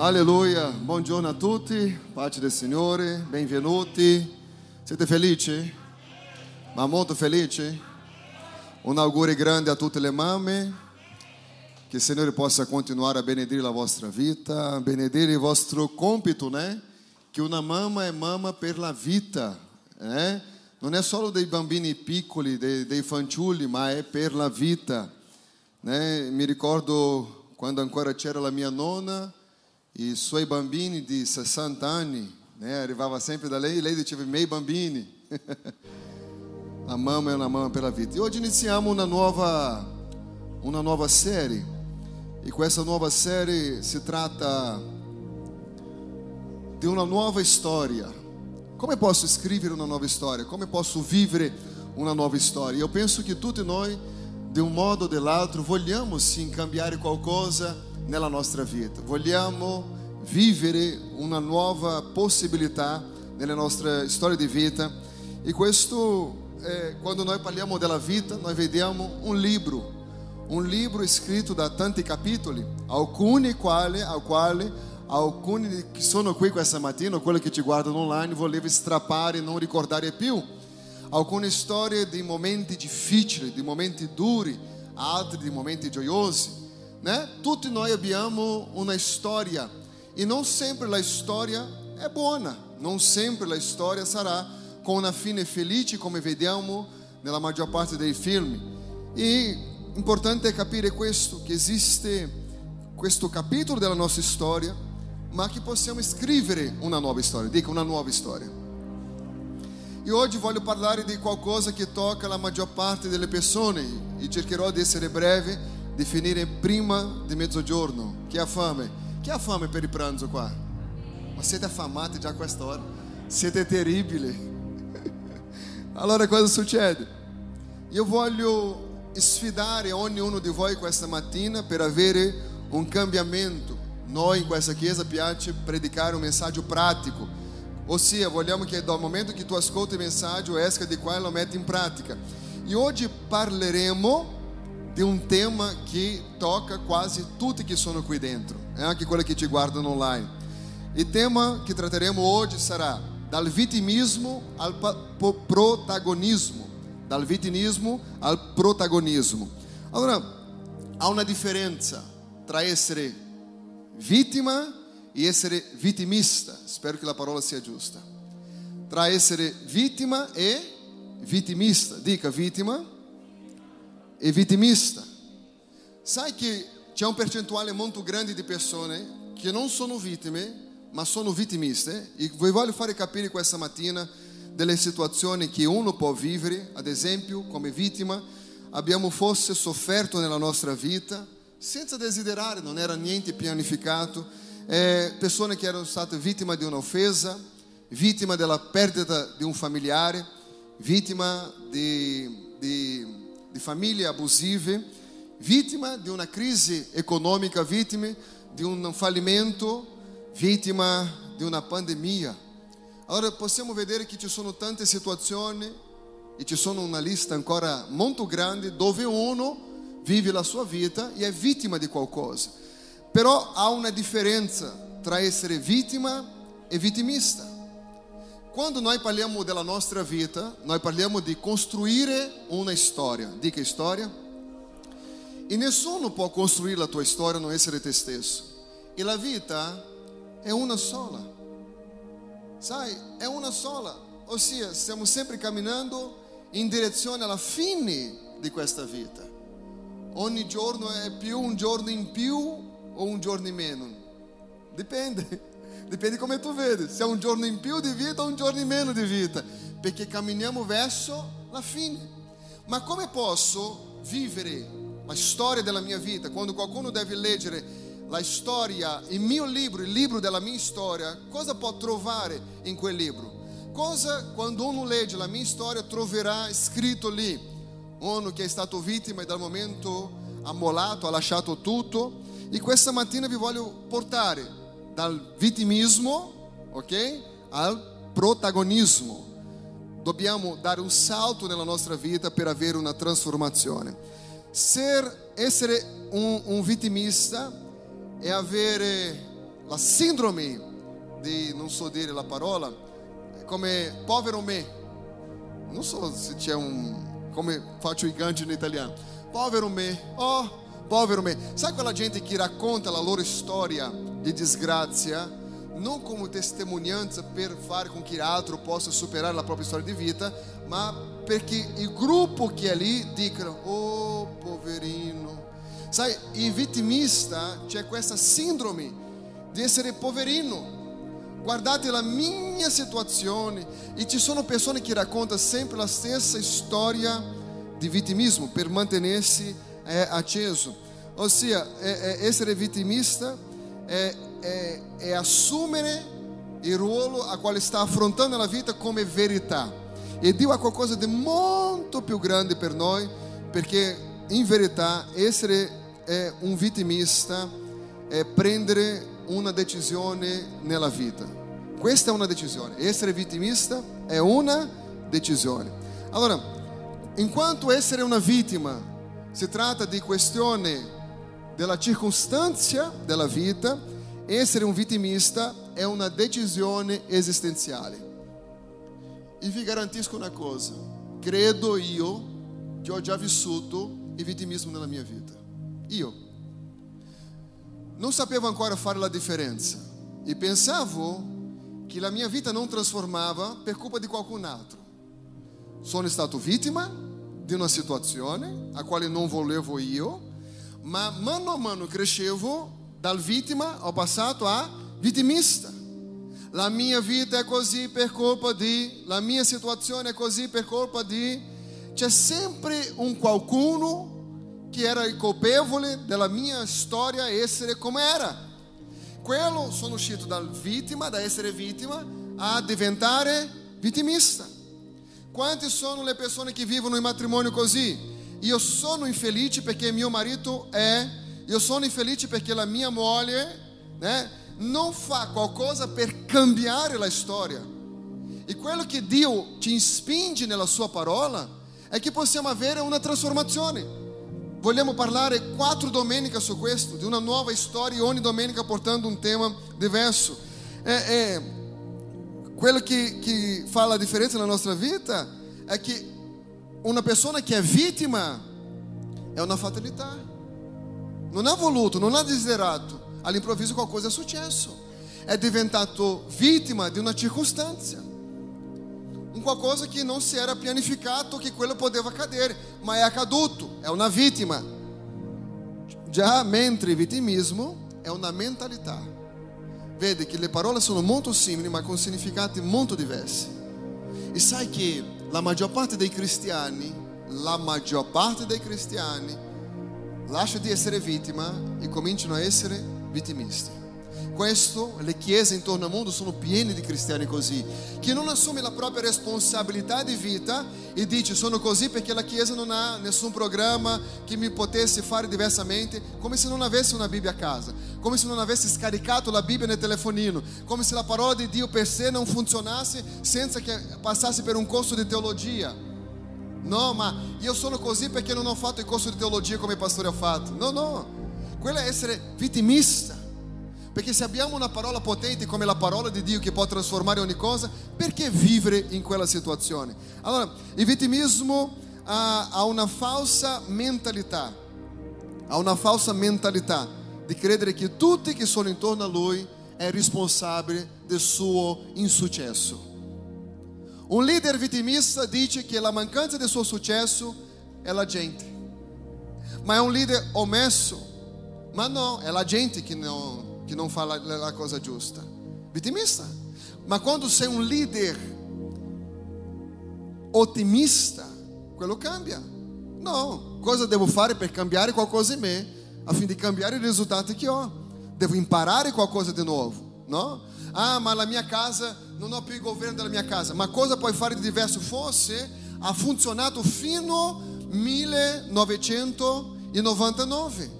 Alleluia, buongiorno a tutti, pace del Signore, benvenuti. Siete felici? Ma molto felici? Un augurio grande a tutte le mamme, che il Signore possa continuare a benedire la vostra vita, a benedire il vostro compito, né? Che una mamma è mamma per la vita, né? Non è solo dei bambini piccoli, dei, dei fanciulli, ma è per la vita. Né? Mi ricordo quando ancora c'era la mia nonna, e suoi bambini de 60 anos, né, arrivava sempre da lei, lei tive meio bambini, amamos e amamos pela vida. E hoje iniciamos uma nova, uma nova série, e com essa nova série se trata de uma nova história. Como eu posso escrever uma nova história? Como eu posso viver uma nova história? Eu penso que tudo nós, de um modo ou de outro, volhamos sim cambiar qualcosa coisa nella nostra vita. Vogliamo vivere una nuova possibilità nella nostra storia di vita. E questo eh, quando noi parliamo della vita, noi vediamo un libro, un libro scritto da tanti capitoli, alcuni quali, al quale alcuni che sono qui questa mattina, quelli che ci guardano online, volevo strappare e non ricordare più. Alcune storie di momenti difficili, di momenti duri, altri di momenti gioiosi. Né? Tutti noi abbiamo una storia e non sempre la storia è buona, non sempre la storia sarà com una fine felice come vediamo nella maggior parte dei film. E importante è capire questo, che esiste questo capitolo della nostra storia, ma che possiamo scrivere una nuova storia, dica una nuova storia. E oggi voglio parlare di qualcosa che tocca la maggior parte delle persone e cercherò di essere breve, di finire prima di mezzogiorno. Chi ha fame? Chi ha fame per il pranzo qua? Ma siete affamati già a quest'ora? Siete terribili. Allora cosa succede? Io voglio sfidare ognuno di voi questa mattina per avere un cambiamento. Noi in questa chiesa piace predicare un messaggio pratico. Ossia, vogliamo che dal momento che tu ascolti il messaggio esca di qua e lo metti in pratica. E oggi parleremo de um tema que toca quase tudo que sono aqui dentro. É uma coisa que te guarda online. E tema que trataremos hoje será dal vitimismo ao protagonismo. Dal vitimismo ao protagonismo. agora há uma diferença entre essere vítima e essere vitimista. Espero que a palavra seja justa. Tra essere vítima e vitimista. Dica vítima e vittimista. Sai che c'è un percentuale molto grande di persone che non sono vittime ma sono vittimiste? E vi voglio fare capire questa mattina delle situazioni che uno può vivere, ad esempio, come vittima, abbiamo forse sofferto nella nostra vita senza desiderare, non era niente pianificato, eh, persone che erano state vittime di un'offesa, vittime della perdita di un familiare, vittime di, di, di famiglie abusive, vittime di una crisi economica, vittime di un fallimento vittima di una pandemia. Allora possiamo vedere che ci sono tante situazioni e ci sono una lista ancora molto grande dove uno vive la sua vita e è vittima di qualcosa. Però há una differenza tra essere vittima e vittimista. Quando noi parliamo della nostra vita, noi parliamo di costruire una storia. Dica storia. E nessuno può costruire la tua storia non essere te stesso. E la vita è una sola. Sai, è una sola. Ossia, stiamo sempre camminando in direzione alla fine di questa vita. Ogni giorno è più un giorno in più o un giorno in meno. Dipende. Dipende come tu vedi, se è un giorno in più di vita o un giorno in meno di vita, perché camminiamo verso la fine. Ma come posso vivere la storia della mia vita quando qualcuno deve leggere la storia, il mio libro, il libro della mia storia, cosa può trovare in quel libro? Cosa, quando uno legge la mia storia, troverà scritto lì? Uno che è stato vittima e dal momento ammolato, ha lasciato tutto. E questa mattina vi voglio portare dal vittimismo, ok? Al protagonismo. Dobbiamo dare un salto nella nostra vita per avere una trasformazione. Ser, essere un, un vittimista è avere la síndrome di, non so dire la parola, come povero me. Non so se c'è un, come faccio i ganci in italiano. Povero me, oh, povero me. Sai quella gente che racconta la loro storia di disgrazia? non come testimonianza per fare con che altro possa superare la propria storia di vita, ma perché il gruppo che è lì dicono, oh poverino. Sai, il vittimista c'è questa sindrome di essere poverino. Guardate la mia situazione e ci sono persone che raccontano sempre la stessa storia di vittimismo per mantenersi eh, acceso. Ossia, é, é, essere vittimista è é, é assumere il ruolo a quale sta affrontando la vita come verità. E Dio ha qualcosa di molto più grande per noi, perché in verità essere é, un vittimista è prendere una decisione nella vita. Questa è una decisione. Essere vittimista è una decisione. Allora, in quanto essere una vittima si tratta di questione della circostanza della vita, essere un vittimista è una decisione esistenziale. E vi garantisco una cosa: credo io che ho già vissuto il vittimismo nella mia vita. Io non sapevo ancora fare la differenza e pensavo che la mia vita non trasformava per colpa di qualcun altro. Sono stato vittima di una situazione a quale non volevo io, ma mano a mano crescevo dal vittima ho passato a vittimista. La mia vita è così per colpa di, la mia situazione è così per colpa di. C'è sempre un qualcuno che era il colpevole della mia storia essere come era. Quello sono uscito dal vittima, da essere vittima, a diventare vittimista. Quante sono le persone che vivono in matrimonio così? E eu sono infeliz porque meu marido é, eu sono infeliz porque a minha mulher, né, não faz qualcosa para cambiar a história. E quello é que Deus te inspinge nella sua parola é que possiamo avere uma transformação. Vogliamo parlare quatro domenica su questo, uma nova história e ogni domenica portando um tema diverso. É, é, quello é que, que fala a diferença na nossa vida é que una persona che è vittima è una fatalità. non ha voluto, non ha desiderato, all'improvviso qualcosa è successo. È diventato vittima di una circostanza, un qualcosa che non si era pianificato che quello poteva accadere, ma è accaduto, è una vittima. Già mentre il vittimismo è una mentalità. Vede che le parole sono molto simili ma con significati molto diversi. E sai che la maggior parte dei cristiani, la maggior parte dei cristiani lascia di essere vittima e cominciano a essere vittimisti. Questo, le chiese intorno al mondo sono piene di cristiani così, che non assume la propria responsabilità di vita e dice sono così perché la chiesa non ha nessun programma che mi potesse fare diversamente, come se non avesse una Bibbia a casa, come se non avesse scaricato la Bibbia nel telefonino, come se la parola di Dio per sé non funzionasse senza che passasse per un corso di teologia. No, ma io sono così perché non ho fatto il corso di teologia come il pastore ha fatto. No, no, quello è essere vittimista. Perché se abbiamo una parola potente come la parola di Dio che può trasformare ogni cosa, perché vivere in quella situazione? Allora, il vittimismo ha, ha una falsa mentalità, ha una falsa mentalità di credere che tutti che sono intorno a lui è responsabile del suo insuccesso. Um líder vitimista diz que a mancanza del suo successo é a gente. Mas é um líder omesso. Mas não, é a gente que não, que não fala a coisa justa. Vitimista. Mas quando sei um líder otimista, quello cambia. Não, cosa devo fare per cambiare qualcosa in me, a fim de cambiare i risultati che ho? Devo imparare qualcosa di nuovo, no? Ah, ma la mia casa non ho il governo della mia casa. Ma cosa puoi fare di diverso? Forse ha funzionato fino al 1999.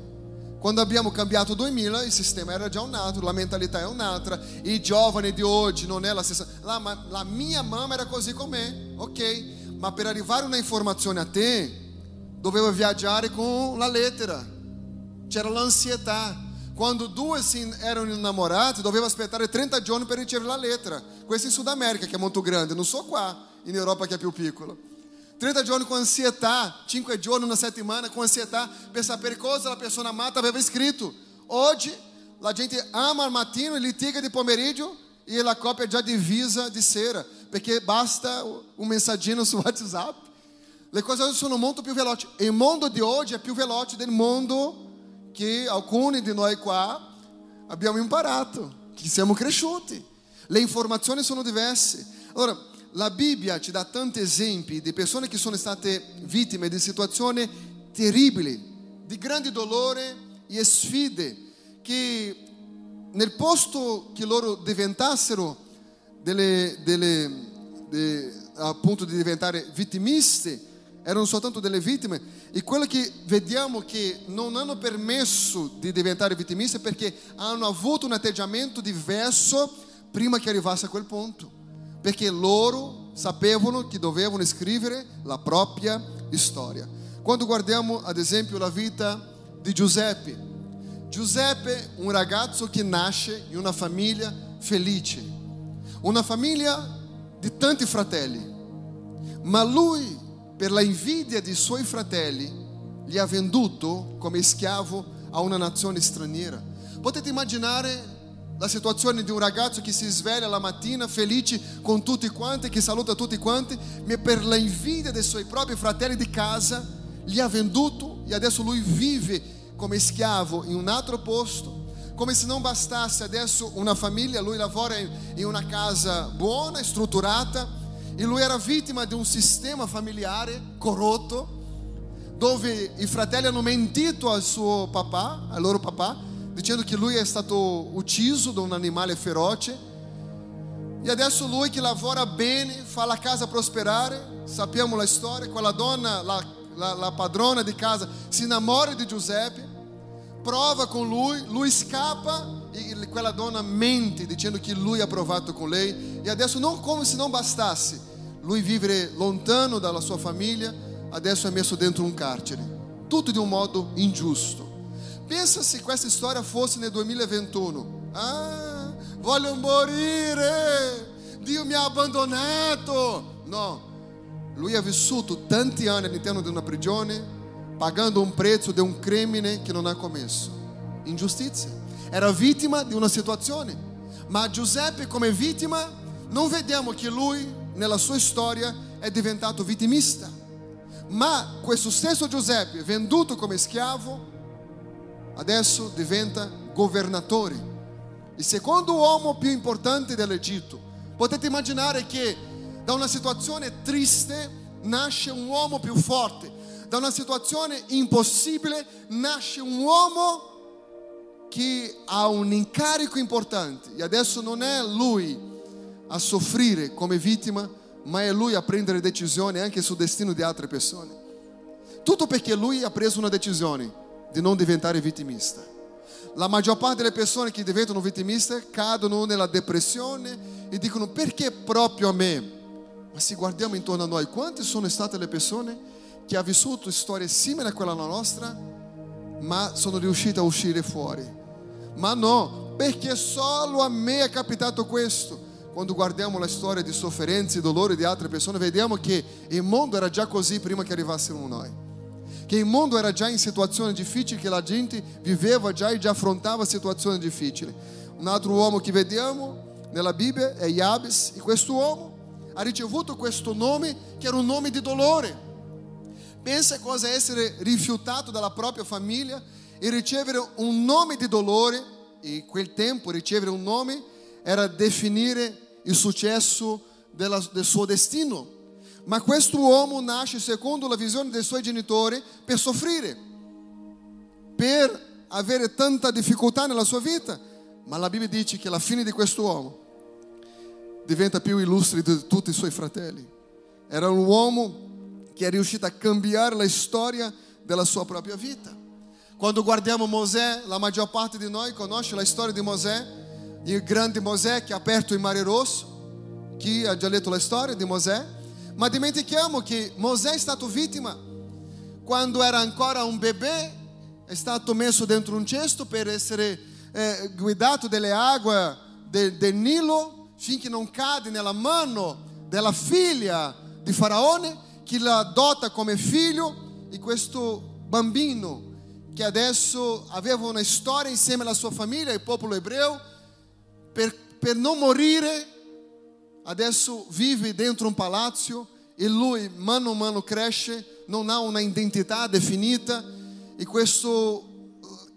Quando abbiamo cambiato 2000 il sistema era già un altro, la mentalità è un'altra, i giovani di oggi non è la stessa. La, la mia mamma era così com'è, ok, ma per arrivare una informazione a te dovevo viaggiare con la lettera, c'era l'ansietà Quando due si erano innamorati, doveva aspettare 30 giorni per ricevere la lettera. Questo in Sud America, che è molto grande, non so qua, in Europa che è più piccolo. 30 giorni com ansietà, 5 giorni, una settimana com ansietà per sapere cosa la persona amata aveva scritto. Oggi la gente ama al mattino e litiga di pomeriggio e la copia già divisa di sera, perché basta un mensagino su WhatsApp. Le cose sono molto più veloci. Il mondo di oggi è più veloce del mondo che alcuni di noi qua abbiamo imparato, che siamo cresciuti. Le informazioni sono diverse. Allora, la Bibbia ci dà tanti esempi di persone che sono state vittime di situazioni terribili, di grande dolore e sfide, che nel posto che loro diventassero delle, delle, de, appunto di diventare vittimisti, erano soltanto delle vittime. E quello che vediamo che non hanno permesso di diventare vittimisti perché hanno avuto un atteggiamento diverso prima che arrivasse a quel punto perché loro sapevano che dovevano scrivere la propria storia. Quando guardiamo ad esempio la vita di Giuseppe, Giuseppe un ragazzo che nasce in una famiglia felice, una famiglia di tanti fratelli, ma lui per la invidia dei suoi fratelli li ha venduto come schiavo a una nazione straniera. Potete immaginare la situazione di un ragazzo che si sveglia la mattina felice con tutti quanti, che saluta tutti quanti, ma per la invidia dei suoi propri fratelli di casa li ha venduto e adesso lui vive come schiavo in un altro posto. Come se non bastasse adesso una famiglia, lui lavora in una casa buona, strutturata, e lui era vittima di un sistema familiare corrotto, dove i fratelli hanno mentito al suo papà, al loro papà, dicendo che lui è stato ucciso da un animale feroce. E adesso lui che lavora bene, fa la casa prosperare, sappiamo la storia, quella donna, la, la, la padrona di casa, si innamora di Giuseppe, prova con lui, lui scappa e quella donna mente dicendo che lui ha provato con lei e adesso non come se non bastasse lui vivere lontano dalla sua famiglia, adesso è messo dentro un carcere, tutto di un modo ingiusto. Pensa se questa storia fosse nel 2021. Ah, voglio morire, Dio mi ha abbandonato. No, lui ha vissuto tanti anni all'interno di una prigione, pagando un prezzo di un crimine che non ha commesso. Ingiustizia. Era vittima di una situazione. Ma Giuseppe come vittima, non vediamo che lui, nella sua storia, è diventato vittimista. Ma questo stesso Giuseppe, venduto come schiavo, adesso diventa governatore. Il secondo uomo più importante dell'Egitto. Potete immaginare che da una situazione triste nasce un uomo più forte, da una situazione impossibile nasce un uomo che ha un incarico importante e adesso non è lui a soffrire come vittima, ma è lui a prendere decisioni anche sul destino di altre persone. Tutto perché lui ha preso una decisione di non diventare vittimista. La maggior parte delle persone che diventano vittimiste cadono nella depressione e dicono perché proprio a me? Ma se guardiamo intorno a noi, quante sono state le persone che hanno vissuto storie simili a quella nostra, ma sono riuscite a uscire fuori? Ma no, perché solo a me è capitato questo. Quando guardiamo la storia di sofferenze e dolori di altre persone, vediamo che il mondo era già così prima che arrivassero noi che il mondo era già in situazioni difficili, che la gente viveva già e già affrontava situazioni difficili. Un altro uomo che vediamo nella Bibbia è Jabes e questo uomo ha ricevuto questo nome che era un nome di dolore. Pensa cosa essere rifiutato dalla propria famiglia e ricevere un nome di dolore, e quel tempo ricevere un nome era definire il successo della, del suo destino. Ma questo uomo nasce secondo la visione dei suoi genitori per soffrire, per avere tanta difficoltà nella sua vita. Ma la Bibbia dice che alla fine di questo uomo diventa più illustre di tutti i suoi fratelli. Era un uomo che è riuscito a cambiare la storia della sua propria vita. Quando guardiamo Mosè, la maggior parte di noi conosce la storia di Mosè, il grande Mosè che ha aperto il mare rosso. Chi ha già letto la storia di Mosè? Ma dimentichiamo che Mosè è stato vittima. Quando era ancora un bebè, è stato messo dentro un cesto per essere eh, guidato dalle acque del, del Nilo finché non cade nella mano della figlia di Faraone che la adota come figlio e questo bambino che adesso aveva una storia insieme alla sua famiglia, il popolo ebreo, per, per non morire, adesso vive dentro un palazzo e lui mano a mano cresce, non ha una identità definita e questo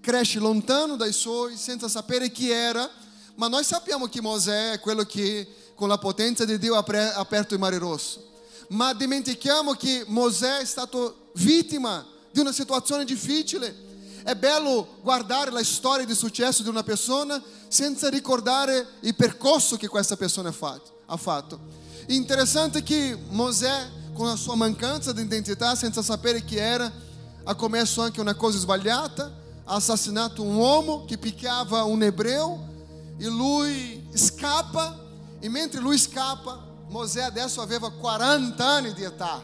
cresce lontano dai suoi senza sapere chi era, ma noi sappiamo che Mosè è quello che con la potenza di Dio ha aperto il mare rosso. Ma dimentichiamo che Mosè è stato vittima di una situazione difficile. È bello guardare la storia di successo di una persona senza ricordare il percorso che questa persona ha fatto. Interessante che Mosè, con la sua mancanza di identità, senza sapere chi era, ha commesso anche una cosa sbagliata, assassinato un uomo che picchiava un ebreo e lui scappa e mentre lui scappa, Mosè adesso aveva 40 anni di età.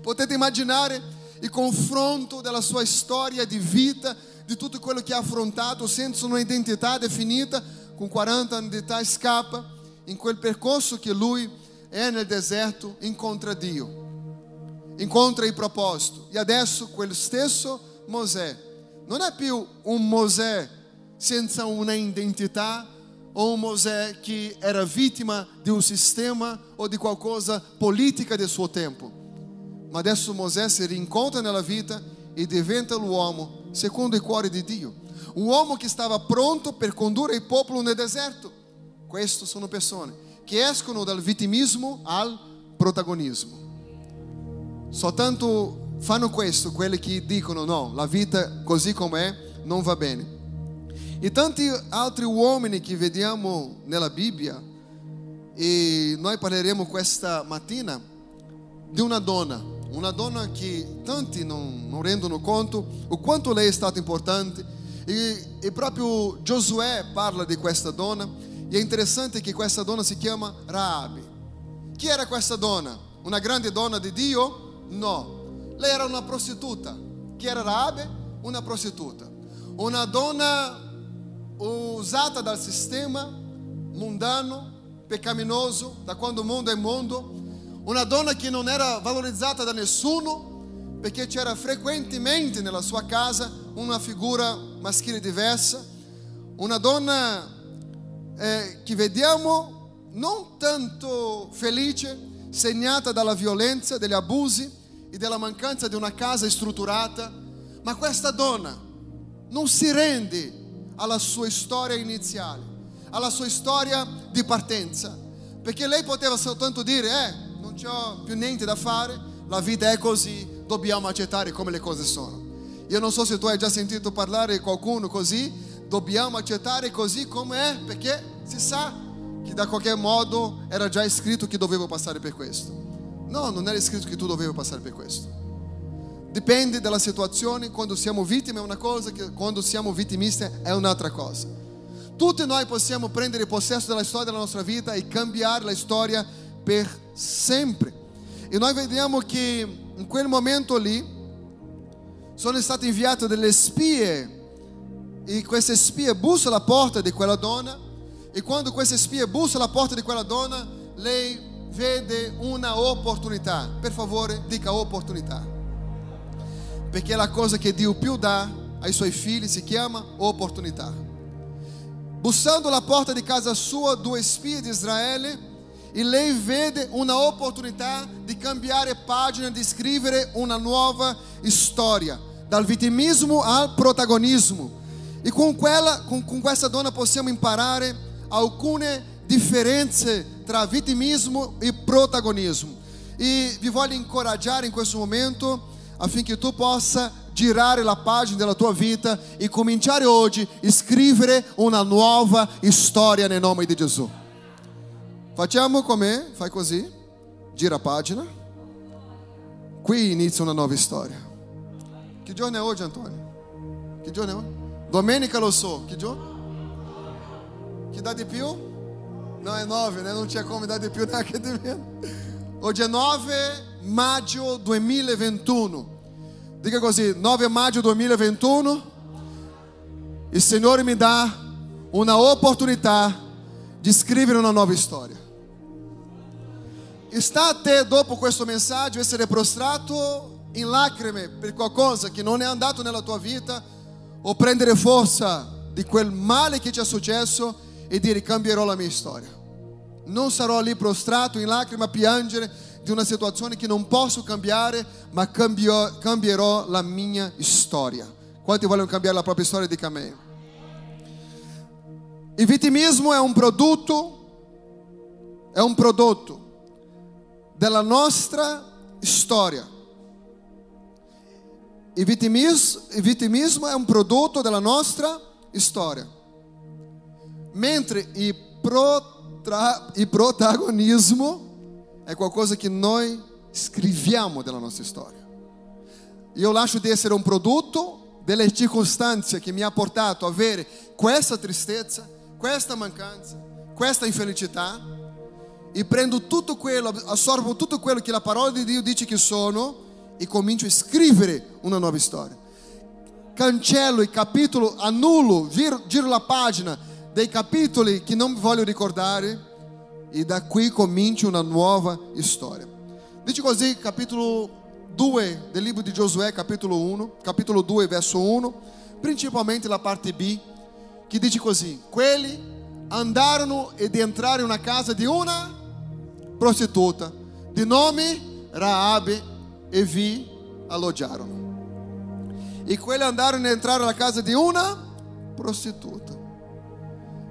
Potete immaginare il confronto della sua storia di vita, di tutto quello che ha affrontato senza una identità definita, con 40 anni di età scappa in quel percorso che lui è nel deserto, incontra Dio, incontra il proposito. E adesso quel stesso Mosè non è più un Mosè senza una identità ou um Mosè que era vítima de um sistema ou de qualquer coisa política de seu tempo. Mas adesso Mosè si rincontra nella vita e diventa l'uomo secondo il cuore di Dio. Un uomo che stava pronto per condurre il popolo nel deserto. Queste sono persone che escono dal vittimismo al protagonismo. Soltanto fanno questo quelli che dicono no, la vita così com'è non va bene. E tanti altri uomini che vediamo nella Bibbia, e noi parleremo questa mattina di una donna, una donna che tanti non, non rendono conto o quanto lei è stata importante. E, e proprio Giosuè parla di questa donna, e è interessante che questa donna si chiama Raabe. Chi era questa donna? Una grande donna di Dio? No, lei era una prostituta. Chi era Raabe? Una prostituta. Una donna usata dal sistema mundano, peccaminoso, da quando il mondo è mondo, una donna che non era valorizzata da nessuno perché c'era frequentemente nella sua casa una figura maschile diversa, una donna eh, che vediamo non tanto felice, segnata dalla violenza, dagli abusi e dalla mancanza di una casa strutturata, ma questa donna non si rende alla sua storia iniziale, alla sua storia di partenza, perché lei poteva soltanto dire, eh, non c'ho più niente da fare, la vita è così, dobbiamo accettare come le cose sono. Io non so se tu hai già sentito parlare di qualcuno così, dobbiamo accettare così come è, perché si sa che da qualche modo era già scritto che dovevo passare per questo. No, non era scritto che tu dovevi passare per questo. Dipende dalla situazione, quando siamo vittime è una cosa, quando siamo vittimisti è un'altra cosa. Tutti noi possiamo prendere possesso della storia della nostra vita e cambiare la storia per sempre. E noi vediamo che in quel momento lì sono state inviate delle spie e queste spie bussano alla porta di quella donna e quando queste spie bussano alla porta di quella donna lei vede una opportunità. Per favore, dica opportunità. Perché la cosa che Dio più dà ai suoi figli si chiama opportunità. Bussando alla porta di casa sua, due spie di Israele, e lei vede una opportunità di cambiare pagina, di scrivere una nuova storia, dal vittimismo al protagonismo. E con, quella, con, con questa donna possiamo imparare alcune differenze tra vittimismo e protagonismo. E vi voglio incoraggiare in questo momento affinché tu possa girare la pagina della tua vita e cominciare oggi a scrivere una nuova storia nel nome di Gesù. Facciamo come? Fai così, gira pagina. Qui inizia una nuova storia. Che giorno è oggi Antonio? Che giorno è oggi? Domenica lo so, che giorno? Che dà di più? No, è 9, né? non c'è come dare di più neanche di meno. Oggi è 9 maggio 2021. Dica così, 9 maggio 2021. Il Signore mi dà una opportunità di scrivere una nuova storia. Sta a te, dopo questo messaggio, essere prostrato in lacrime per qualcosa che non è andato nella tua vita o prendere forza di quel male che ti è successo e dire cambierò la mia storia. Non sarò lì prostrato in lacrime a piangere di una situazione che non posso cambiare, ma cambio, cambierò la mia storia. Quanti vogliono cambiare la propria storia di cammino? Il vittimismo è un prodotto, è un prodotto della nostra storia. E vitimismo, vitimismo é um produto da nossa história. Mentre e, protra, e protagonismo é qualcosa que nós escreviamo da nossa história. E eu acho de ser um produto delle circostanze que me ha portato a avere questa tristeza, questa mancanza, questa infelicidade. e prendo tudo aquilo, absorvo tudo aquilo que a palavra de Deus diz que sono e comincio scrivere una nuova storia. Cancello il capitolo, annulo, giro, giro la pagina dei capitoli che non voglio ricordare e da qui comincio una nuova storia. Dice così, capitolo 2 del libro di Giosuè, capitolo 1, capitolo 2, verso 1, principalmente la parte B, che dice così: Quelli andarono ed entrarono in una casa di una prostituta, di nome Raabe e vi alloggiarono. E quelli andarono a entrare alla casa di una prostituta.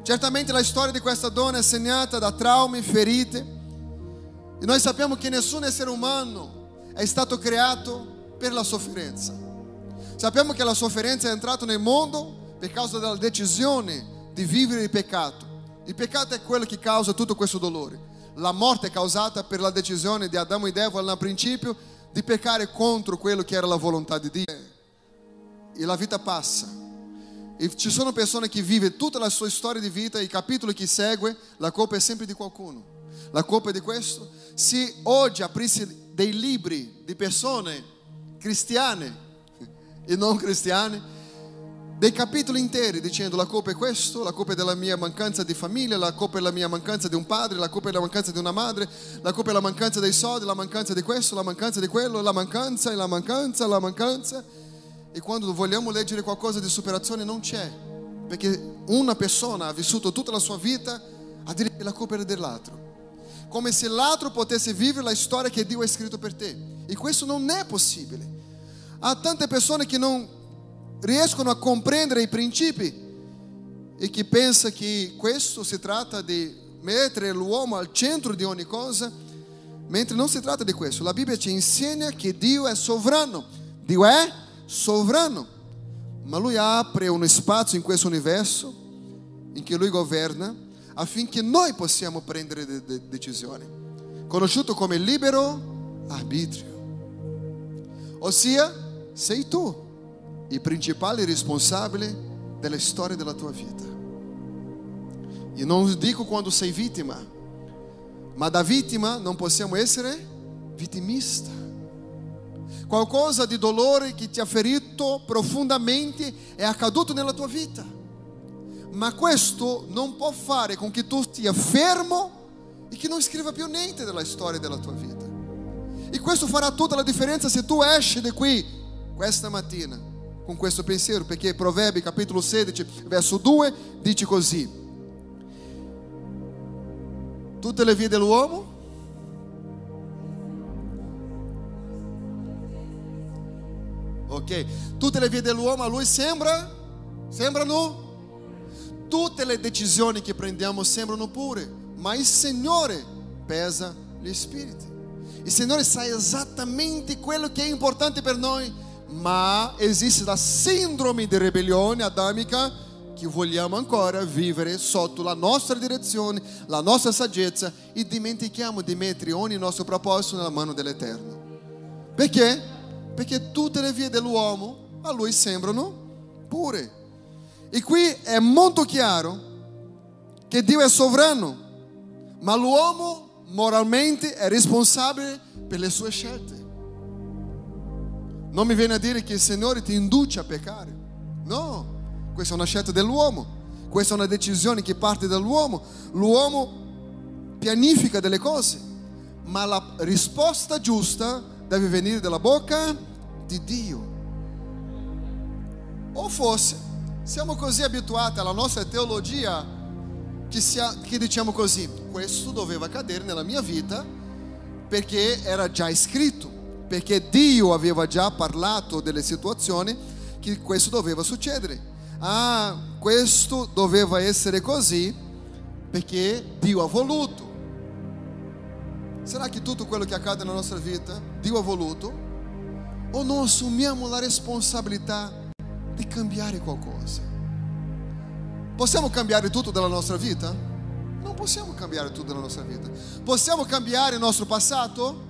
Certamente la storia di questa donna è segnata da traumi, ferite. E noi sappiamo che nessun essere umano è stato creato per la sofferenza. Sappiamo che la sofferenza è entrata nel mondo per causa della decisione di vivere il peccato. Il peccato è quello che causa tutto questo dolore. La morte è causata per la decisione di Adamo ed Eva nel principio di peccare contro quello che era la volontà di Dio. E la vita passa. E ci sono persone che vivono tutta la sua storia di vita e il capitolo che segue, la colpa è sempre di qualcuno. La colpa è di questo. Se oggi aprissi dei libri di persone cristiane e non cristiane, dei capitoli interi dicendo la colpa è questo, la colpa è della mia mancanza di famiglia, la colpa è la mia mancanza di un padre, la colpa è la mancanza di una madre, la colpa è la mancanza dei soldi, la mancanza di questo, la mancanza di quello, la mancanza e la mancanza, la mancanza. E quando vogliamo leggere qualcosa di superazione non c'è, perché una persona ha vissuto tutta la sua vita a dire che la colpa era dell'altro. Come se l'altro potesse vivere la storia che Dio ha scritto per te. E questo non è possibile. Há tante persone che non riescono a comprendere i principi. E che pensa che questo si tratta di mettere l'uomo al centro di ogni cosa, mentre non si tratta di questo. La Bibbia ci insegna che Dio è sovrano, Dio è sovrano, ma Lui apre uno spazio in questo universo in cui Lui governa affinché noi possiamo prendere de- de- decisioni, conosciuto come libero arbitrio. Ossia, sei tu il principale responsabile della storia della tua vita. E non dico quando sei vittima, ma da vittima non possiamo essere vittimista. Qualcosa di dolore che ti ha ferito profondamente è accaduto nella tua vita. Ma questo non può fare con che tu stia fermo e che non scriva più niente della storia della tua vita. E questo farà tutta la differenza se tu esci di qui questa mattina con questo pensiero, perché Proverbi capitolo 16, verso 2 dice così: Tutte le vie dell'uomo Ok, tutte le vie dell'uomo a lui sembra, sembrano, tutte le decisioni che prendiamo sembrano pure, ma il Signore pesa gli spiriti. Il Signore sa esattamente quello che è importante per noi ma esiste la síndrome di ribellione adamica che vogliamo ancora vivere sotto la nostra direzione, la nostra saggezza e dimentichiamo di mettere ogni nostro proposito nella mano dell'Eterno. Perché? Perché tutte le vie dell'uomo a lui sembrano pure. E qui è molto chiaro che Dio è sovrano, ma l'uomo moralmente è responsabile per le sue scelte. Non mi viene a dire che il Signore ti induce a peccare. No, questa è una scelta dell'uomo. Questa è una decisione che parte dall'uomo. L'uomo pianifica delle cose, ma la risposta giusta deve venire dalla bocca di Dio. O forse siamo così abituati alla nostra teologia che, sia, che diciamo così, questo doveva cadere nella mia vita perché era già scritto, perché Dio aveva già parlato delle situazioni che questo doveva succedere. Ah, questo doveva essere così perché Dio ha voluto. Será che tutto quello che accade nella nostra vita Dio ha voluto? O non assumiamo la responsabilità di cambiare qualcosa? Possiamo cambiare tutto della nostra vita? Non possiamo cambiare tutto della nostra vita. Possiamo cambiare il nostro passato?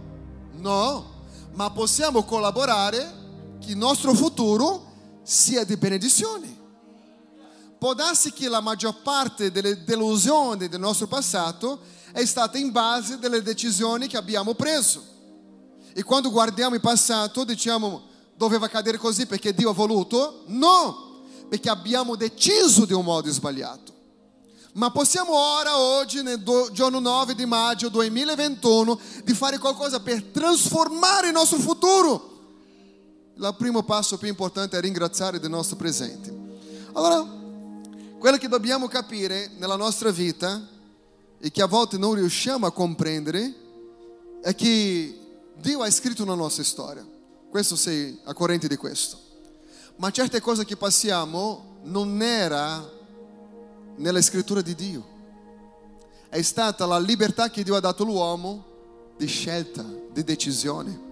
No, ma possiamo collaborare che il nostro futuro sia di benedizione. Può darsi che la maggior parte delle delusioni del nostro passato è stata in base delle decisioni che abbiamo preso. E quando guardiamo il passato diciamo doveva cadere così perché Dio ha voluto? No, perché abbiamo deciso di un modo sbagliato. Ma possiamo ora, oggi, nel giorno 9 di maggio 2021, di fare qualcosa per trasformare il nostro futuro. Il primo passo più importante è ringraziare del nostro presente. Allora, quello che dobbiamo capire nella nostra vita e che a volte non riusciamo a comprendere è che Dio ha scritto una nostra storia. Questo sei a corrente di questo. Ma certe cose che passiamo non era nella scrittura di Dio. È stata la libertà che Dio ha dato all'uomo di scelta, di decisione.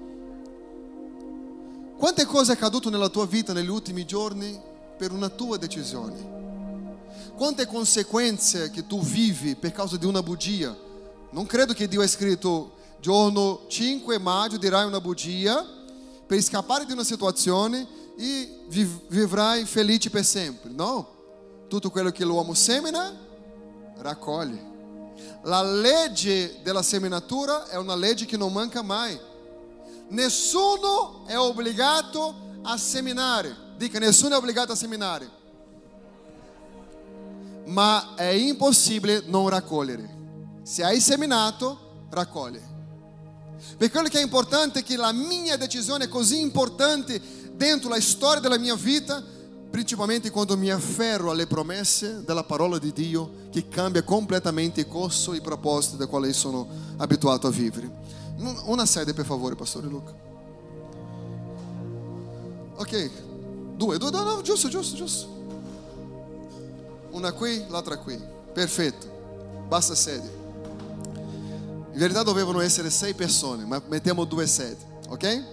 Quante cose è accaduto nella tua vita negli ultimi giorni per una tua decisione? Quante conseguenze che tu vivi per causa di una bugia? Non credo che Dio ha scritto giorno 5 maggio dirai una bugia per scappare di una situazione e vivrai felice per sempre. No, tutto quello che l'uomo semina, raccoglie. La legge della seminatura è una legge che non manca mai. Nessuno è obbligato a seminare. Dica, nessuno è obbligato a seminare ma è impossibile non raccogliere. Se hai seminato, raccogli. Per quello che è importante è che la mia decisione è così importante dentro la storia della mia vita, principalmente quando mi afferro alle promesse della parola di Dio che cambia completamente il corso e i propositi da quale sono abituato a vivere. Una sede per favore, Pastore Luca. Ok, due, due, no, no, giusto, giusto, giusto. Una qui, l'altra qui. Perfetto. Basta sedie. In verità dovevano essere sei persone, ma mettiamo due sedie, ok?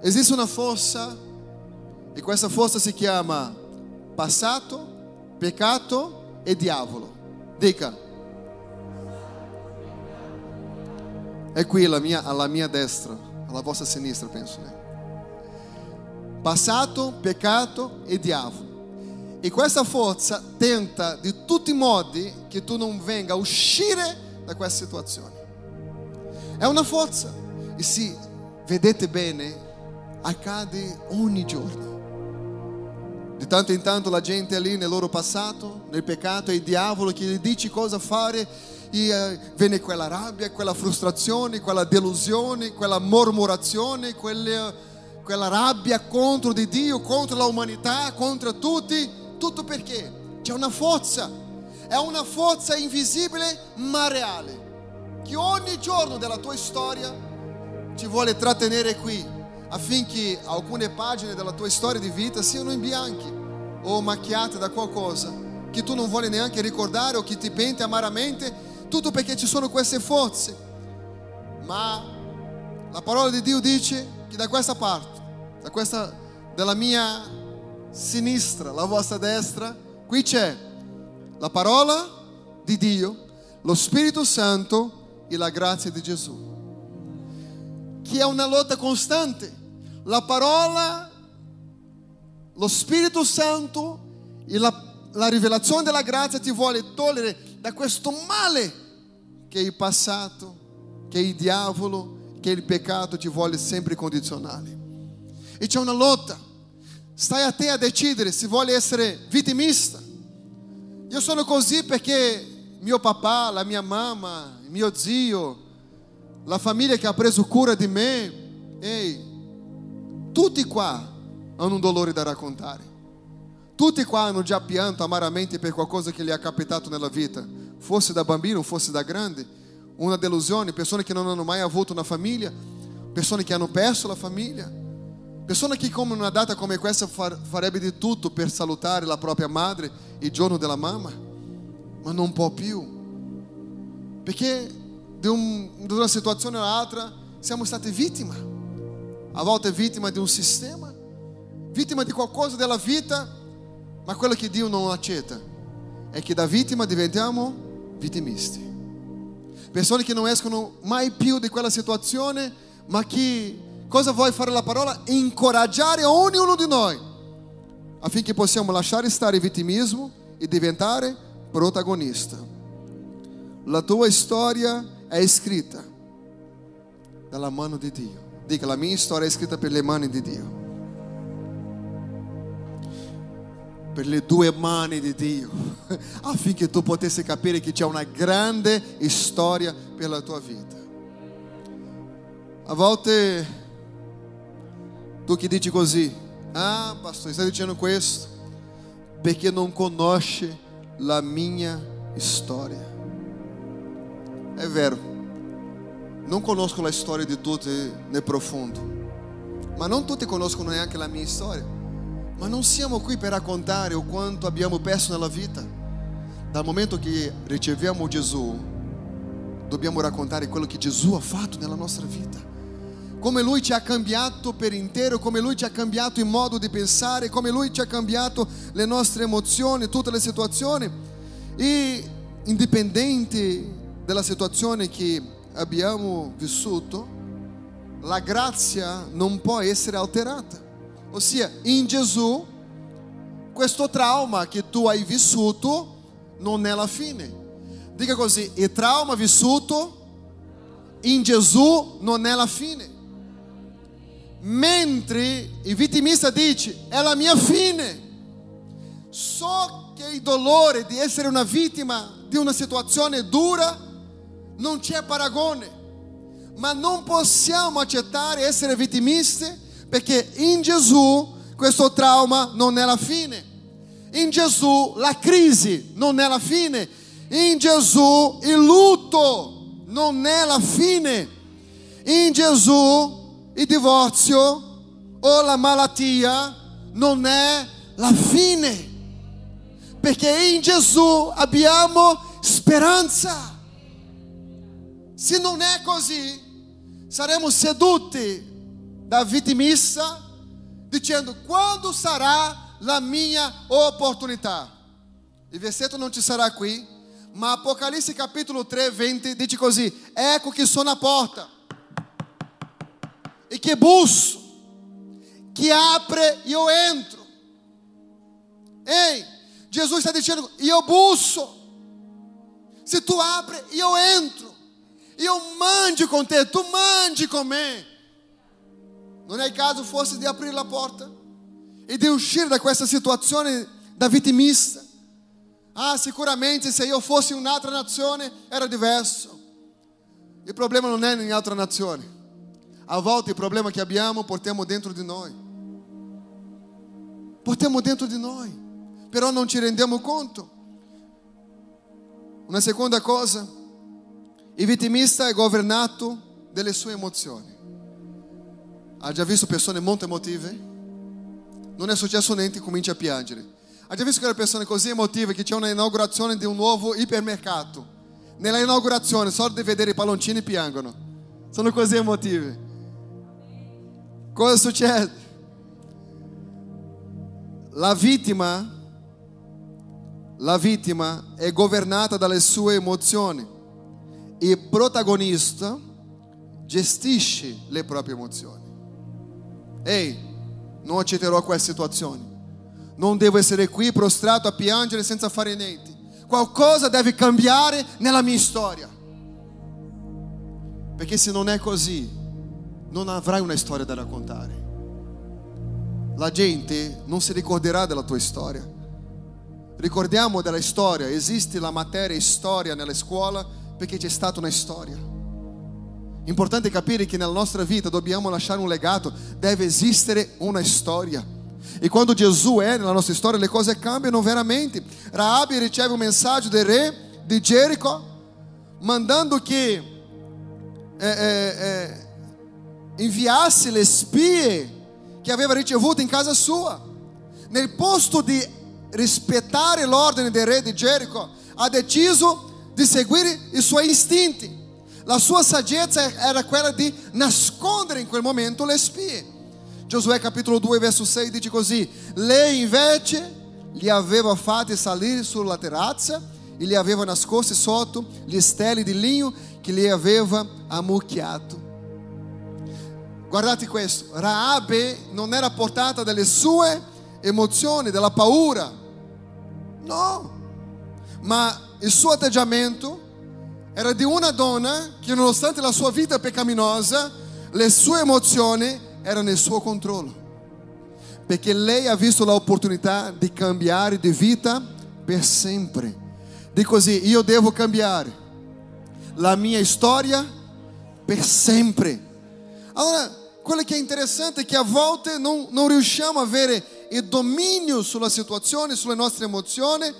Esiste una forza e questa forza si chiama passato, peccato e diavolo. Dica. È qui alla mia, alla mia destra, alla vostra sinistra, penso. Passato, peccato e diavolo. E questa forza tenta di tutti i modi che tu non venga a uscire da questa situazione. È una forza e se vedete bene accade ogni giorno. Di tanto in tanto la gente è lì nel loro passato, nel peccato, è il diavolo che gli dice cosa fare e eh, viene quella rabbia, quella frustrazione, quella delusione, quella mormorazione, quelle, quella rabbia contro di Dio, contro l'umanità, contro tutti. Tutto perché? C'è una forza, è una forza invisibile ma reale, che ogni giorno della tua storia ti vuole trattenere qui affinché alcune pagine della tua storia di vita siano in bianchi o macchiate da qualcosa che tu non vuoi neanche ricordare o che ti pente amaramente, tutto perché ci sono queste forze. Ma la parola di Dio dice che da questa parte, da questa della mia sinistra, la vostra destra, qui c'è la parola di Dio, lo Spirito Santo e la grazia di Gesù. Che è una lotta costante. La parola, lo Spirito Santo e la, la rivelazione della grazia ti vuole togliere da questo male che è il passato, che è il diavolo, che il peccato ti vuole sempre condizionare. E c'è una lotta. Stai a te a decidere se vuole essere vittimista, Io sono così perché mio papà, la mia mamma, mio zio, la famiglia che ha preso cura di me, ehi, tutti qua hanno un dolore da raccontare. Tutti qua hanno già pianto amaramente per qualcosa che gli è capitato nella vita, fosse da bambino, fosse da grande, una delusione, persone che non hanno mai avuto una famiglia, persone che hanno perso la famiglia, persone che come una data come questa farebbe di tutto per salutare la propria madre il giorno della mamma, ma non può più. Perché di, un, una situazione all'altra siamo state vittime, a volte vittime di un sistema, vittime di qualcosa della vita ma quello che Dio non accetta è che da vittima diventiamo vittimisti. Persone che non escono mai più di quella situazione, ma che cosa vuole fare la parola? Incoraggiare ognuno di noi affinché possiamo lasciare stare il vittimismo e diventare protagonista. La tua storia è scritta dalla mano di Dio. Dica, la mia storia è scritta per le mani di Dio. per le due mani di Dio, affinché tu potessi capire che c'è una grande storia per la tua vita. A volte tu che dici così, ah pastor, stai dicendo questo perché non conosce la mia storia. È vero, non conosco la storia di tutti nel profondo, ma non tutti conoscono neanche la mia storia. Ma non siamo qui per raccontare o quanto abbiamo perso nella vita. Dal momento che riceviamo Gesù, dobbiamo raccontare quello che Gesù ha fatto nella nostra vita. Come Lui ci ha cambiato per intero, come Lui ci ha cambiato il modo di pensare, come Lui ci ha cambiato le nostre emozioni, tutte le situazioni. E indipendente dalla situazione che abbiamo vissuto, la grazia non può essere alterata. Ossia, in Gesù, questo trauma che tu hai vissuto non è la fine. Dica così, il trauma vissuto in Gesù non è la fine. Mentre il vittimista dice, è la mia fine. So che il dolore di essere una vittima di una situazione dura non c'è paragone, ma non possiamo accettare essere vittimisti perché in Gesù questo trauma non è la fine. In Gesù la crisi non è la fine. In Gesù il lutto non è la fine. In Gesù il divorzio o la malattia non è la fine. Perché in Gesù abbiamo speranza. Se non è così, saremo seduti da vitimista, dizendo: Quando sarà la minha oportunità? Il versetto non ci sarà qui, ma Apocalisse capítulo 3, 20 dice così: Ecco che sono a porta e che busso, que apre e eu entro. Ei, Jesus está dizendo: eu busso. Se tu abre, eu entro. E eu mande com te, tu mande com me. Non è il caso forse di aprire la porta e di uscire da questa situazione da vittimista? Ah, sicuramente se io fossi in un'altra nazione era diverso. Il problema non è in altra nazione. A volte il problema che abbiamo portiamo dentro di noi. Portiamo dentro di noi, però non ci rendiamo conto. Una seconda cosa, il vittimista è governato dalle sue emozioni. Ha già visto persone molto emotive? Non è successo niente, comincia a piangere. Ha già visto quelle persone così emotive che c'è una inaugurazione di un nuovo ipermercato? Nella inaugurazione, solo di vedere i palloncini piangono. Sono così emotive. Cosa succede? La vittima, la vittima è governata dalle sue emozioni. Il protagonista gestisce le proprie emozioni. Ehi, non accetterò questa situazione. Non devo essere qui prostrato a piangere senza fare niente. Qualcosa deve cambiare nella mia storia. Perché se non è così, non avrai una storia da raccontare. La gente non si ricorderà della tua storia. ricordiamo della storia, esiste la materia storia nella scuola perché c'è stata una storia. Importante capire che nella nostra vita dobbiamo lasciare un legato, deve esistere una storia. E quando Gesù è nella nostra storia, le cose cambiano veramente. Raabe riceve un messaggio del re di Gerico mandando che eh, eh, eh, inviasse le spie che aveva ricevuto in casa sua. Nel posto di rispettare l'ordine del re di Gerico, ha deciso di seguire i suoi istinti. La sua saggezza era quella di nascondere in quel momento le spie. Giosuè capitolo 2 verso 6 dice così, lei invece li aveva fatti salire sulla terrazza e li aveva nascosti sotto gli steli di legno che li aveva ammucchiato. Guardate questo, Raabe non era portata dalle sue emozioni, dalla paura, no, ma il suo atteggiamento era di una donna che nonostante la sua vita peccaminosa, le sue emozioni erano nel suo controllo. Perché lei ha visto l'opportunità di cambiare di vita per sempre. Di così, io devo cambiare la mia storia per sempre. Allora, quello che è interessante è che a volte non, non riusciamo a avere il dominio sulla situazione, sulle nostre emozioni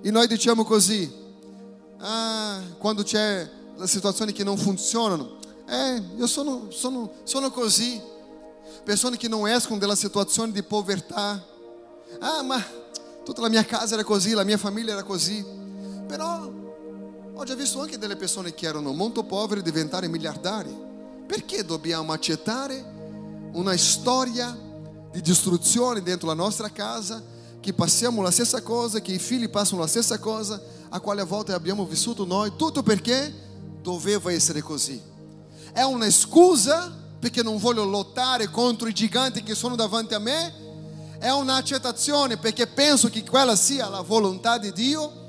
e noi diciamo così, ah, quando c'è le situazioni che non funzionano, eh, io sono, sono, sono così, persone che non escono dalla situazione di povertà, ah ma tutta la mia casa era così, la mia famiglia era così, però ho già visto anche delle persone che erano molto povere diventare miliardari, perché dobbiamo accettare una storia di distruzione dentro la nostra casa, che passiamo la stessa cosa, che i figli passano la stessa cosa, a quale a volte abbiamo vissuto noi, tutto perché doveva essere così. È una scusa perché non voglio lottare contro i giganti che sono davanti a me, è un'accettazione perché penso che quella sia la volontà di Dio,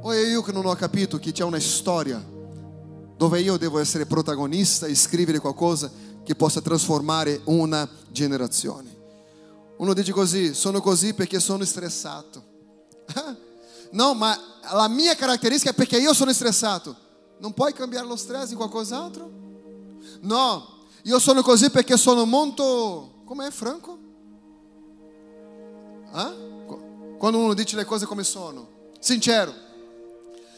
o è io che non ho capito che c'è una storia dove io devo essere protagonista e scrivere qualcosa che possa trasformare una generazione. Uno dice così, sono così perché sono stressato. No, ma la mia caratteristica è perché io sono stressato. Non puoi cambiare lo stress in qualcos'altro? No, io sono così perché sono molto... Com'è Franco? Eh? Quando uno dice le cose come sono. Sincero.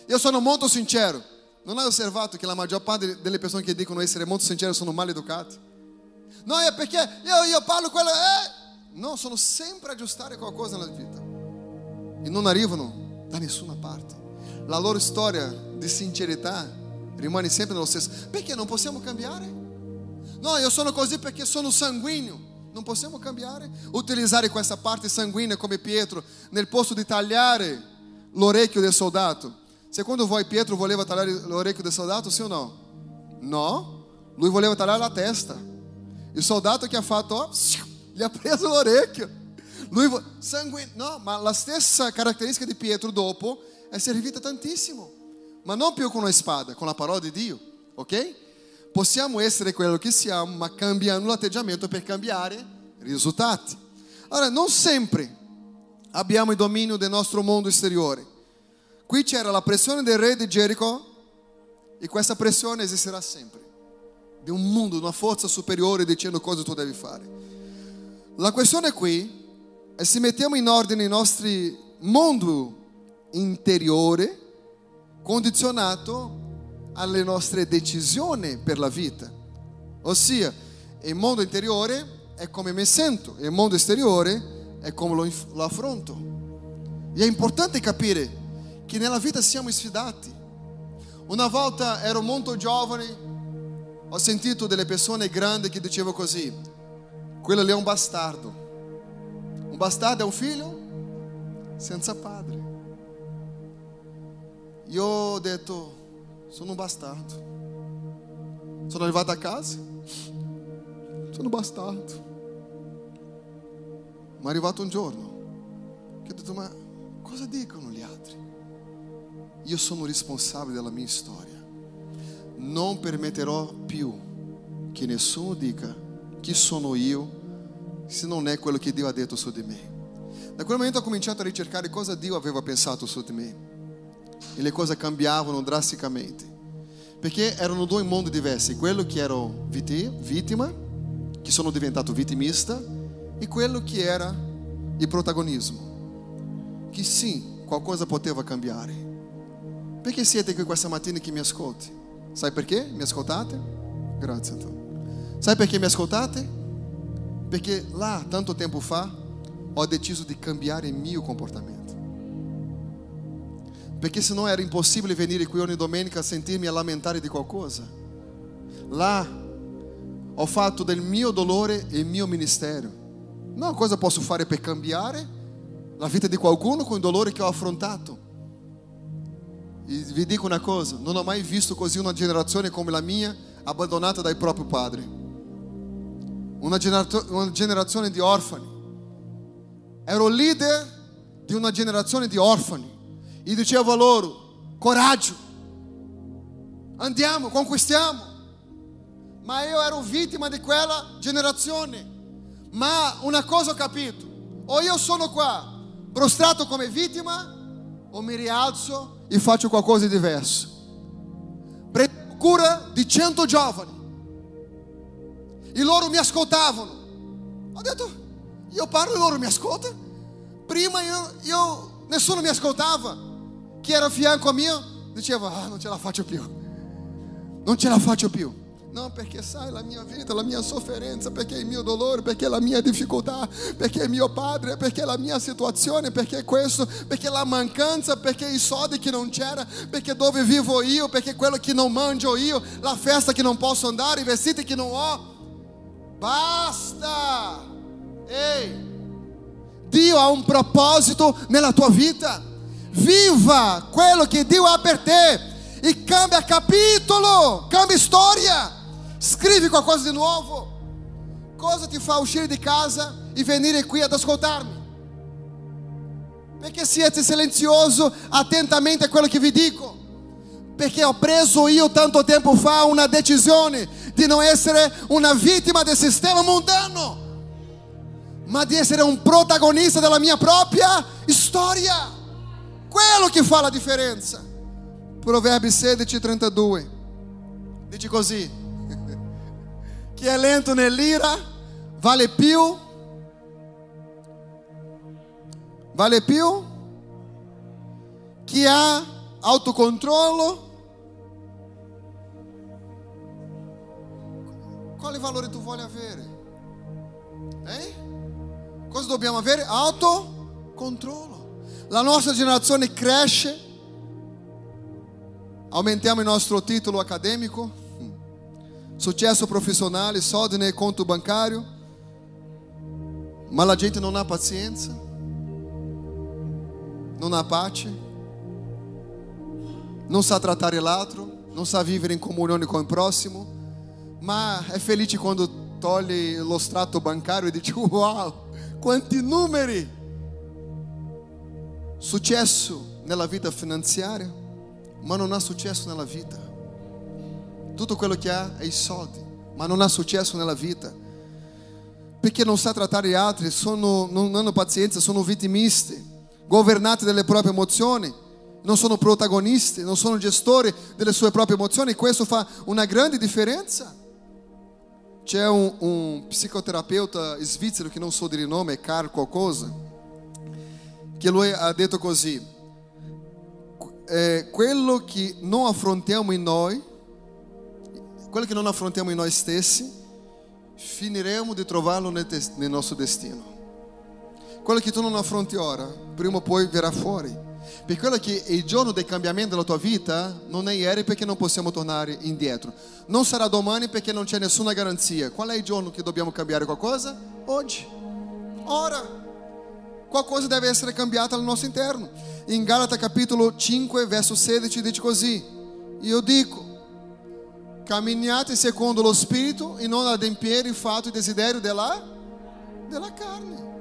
Io sono molto sincero. Non hai osservato che la maggior parte delle persone che dicono essere molto sincere sono maleducate? No, è perché io, io parlo quello... Eh? No, sono sempre a aggiustare qualcosa nella vita. E non arrivano da nessuna parte. La loro storia di sincerità rimane sempre nello stesso. Perché non possiamo cambiare? No, io sono così perché sono sanguigno. Non possiamo cambiare? Utilizzare questa parte sanguigna come Pietro nel posto di tagliare l'orecchio del soldato. Secondo voi Pietro voleva tagliare l'orecchio del soldato, sì o no? No, lui voleva tagliare la testa. Il soldato che ha fatto, ó, gli ha preso l'orecchio. Lui sangue, no, ma la stessa caratteristica di Pietro dopo è servita tantissimo, ma non più con una spada, con la parola di Dio, ok? Possiamo essere quello che siamo, ma cambiando l'atteggiamento per cambiare risultati. Allora, non sempre abbiamo il dominio del nostro mondo esteriore. Qui c'era la pressione del re di Gerico e questa pressione esisterà sempre. Di un mondo, una forza superiore dicendo cosa tu devi fare. La questione qui se mettiamo in ordine il nostro mondo interiore, condizionato alle nostre decisioni per la vita. Ossia, il mondo interiore è come mi sento, il mondo esteriore è come lo, lo affronto. E è importante capire che nella vita siamo sfidati. Una volta ero molto giovane, ho sentito delle persone grandi che dicevano così, quello lì è un bastardo. Un bastardo è un figlio senza padre. Io ho detto, sono un bastardo. Sono arrivato a casa, sono bastardo. Ma è arrivato un giorno che ho detto, ma cosa dicono gli altri? Io sono responsabile della mia storia. Non permetterò più che nessuno dica chi sono io se non è quello che Dio ha detto su di me. Da quel momento ho cominciato a ricercare cosa Dio aveva pensato su di me. E le cose cambiavano drasticamente. Perché erano due mondi diversi. Quello che ero vittima, che sono diventato vittimista, e quello che era il protagonismo. Che sì, qualcosa poteva cambiare. Perché siete qui questa mattina che mi ascolti? Sai perché mi ascoltate? Grazie Antonio. Sai perché mi ascoltate? Perché là, tanto tempo fa, ho deciso di cambiare il mio comportamento. Perché senão era impossibile venire qui ogni domenica a sentirmi a lamentare di qualcosa. Là ho fatto del mio dolore il mio ministero. Non cosa posso fare per cambiare la vita di qualcuno con il dolore che ho affrontato. E vi dico una cosa, non ho mai visto così una generazione come la mia abbandonata dai propri padri. Una, generazione, una generazione di orfani. Ero leader di una generazione di orfani e dicevo a loro, coraggio, andiamo, conquistiamo. Ma io ero vittima di quella generazione. Ma una cosa ho capito, o io sono qua prostrato come vittima, o mi rialzo e faccio qualcosa di diverso. Prendo cura di cento giovani e loro mi ascoltavano. Ho detto, e loro mi ascoltano. Prima io, io, nessuno mi ascoltava. Chi era a fianco a me diceva, ah, non ce la faccio più. Non ce la faccio più. No, perché sai la mia la mia sofferenza, perché il mio dolore, perché la mia difficoltà, perché il mio padre, perché la mia situazione, perché questo, perché la mancanza, perché i soldi che non c'era, perché dove vivo io, perché quello che non mangio io, la festa che non posso andare, i vestiti che non ho. Basta! Ei! Dio ha un proposito nella tua vita. Viva quello che Dio ha per te e cambia capitolo, cambia storia. Scrivi qualcosa di nuovo. Cosa ti fa uscire di casa e venire qui ad ascoltarmi? Perché siete silenzioso attentamente a quello che vi dico? Perché ho preso io tanto tempo fa una decisione di non essere una vittima del sistema mundano, ma di essere un protagonista della mia propria storia. Quello che fa la differenza. Proverbi 16, 32. Dice così: Chi è lento nell'ira vale più. Vale più chi ha autocontrollo Quale valore tu vuoi avere? Eh? Cosa dobbiamo avere? Autocontrollo. La nostra generazione cresce, aumentiamo il nostro titolo accademico, successo professionale, soldi nel conto bancario, ma la gente non ha pazienza, non ha pace, non sa trattare l'altro, non sa vivere in comunione con il prossimo ma è felice quando toglie lo strato bancario e dice wow, quanti numeri! Successo nella vita finanziaria, ma non ha successo nella vita. Tutto quello che ha è i soldi, ma non ha successo nella vita. Perché non sa trattare gli altri, sono, non hanno pazienza, sono vittimisti, governati dalle proprie emozioni, non sono protagonisti, non sono gestori delle sue proprie emozioni. Questo fa una grande differenza. C'è un, un psicoterapeuta svizzero che non so dire il nome, è Carl qualcosa, che lui ha detto così, eh, quello che non affrontiamo in noi, quello che non affrontiamo in noi stessi, finiremo di trovarlo nel, nel nostro destino. Quello che tu non affronti ora, prima o poi verrà fuori. Per quello che il giorno del cambiamento della tua vita non è ieri perché non possiamo tornare indietro. Non sarà domani perché non c'è nessuna garanzia. Qual è il giorno che dobbiamo cambiare qualcosa? Oggi. Ora. Qualcosa deve essere cambiata al nostro interno. In Galata capitolo 5, verso 16 dice così. Io dico, camminiate secondo lo spirito e non adempiere il fatto e desiderio della, della carne.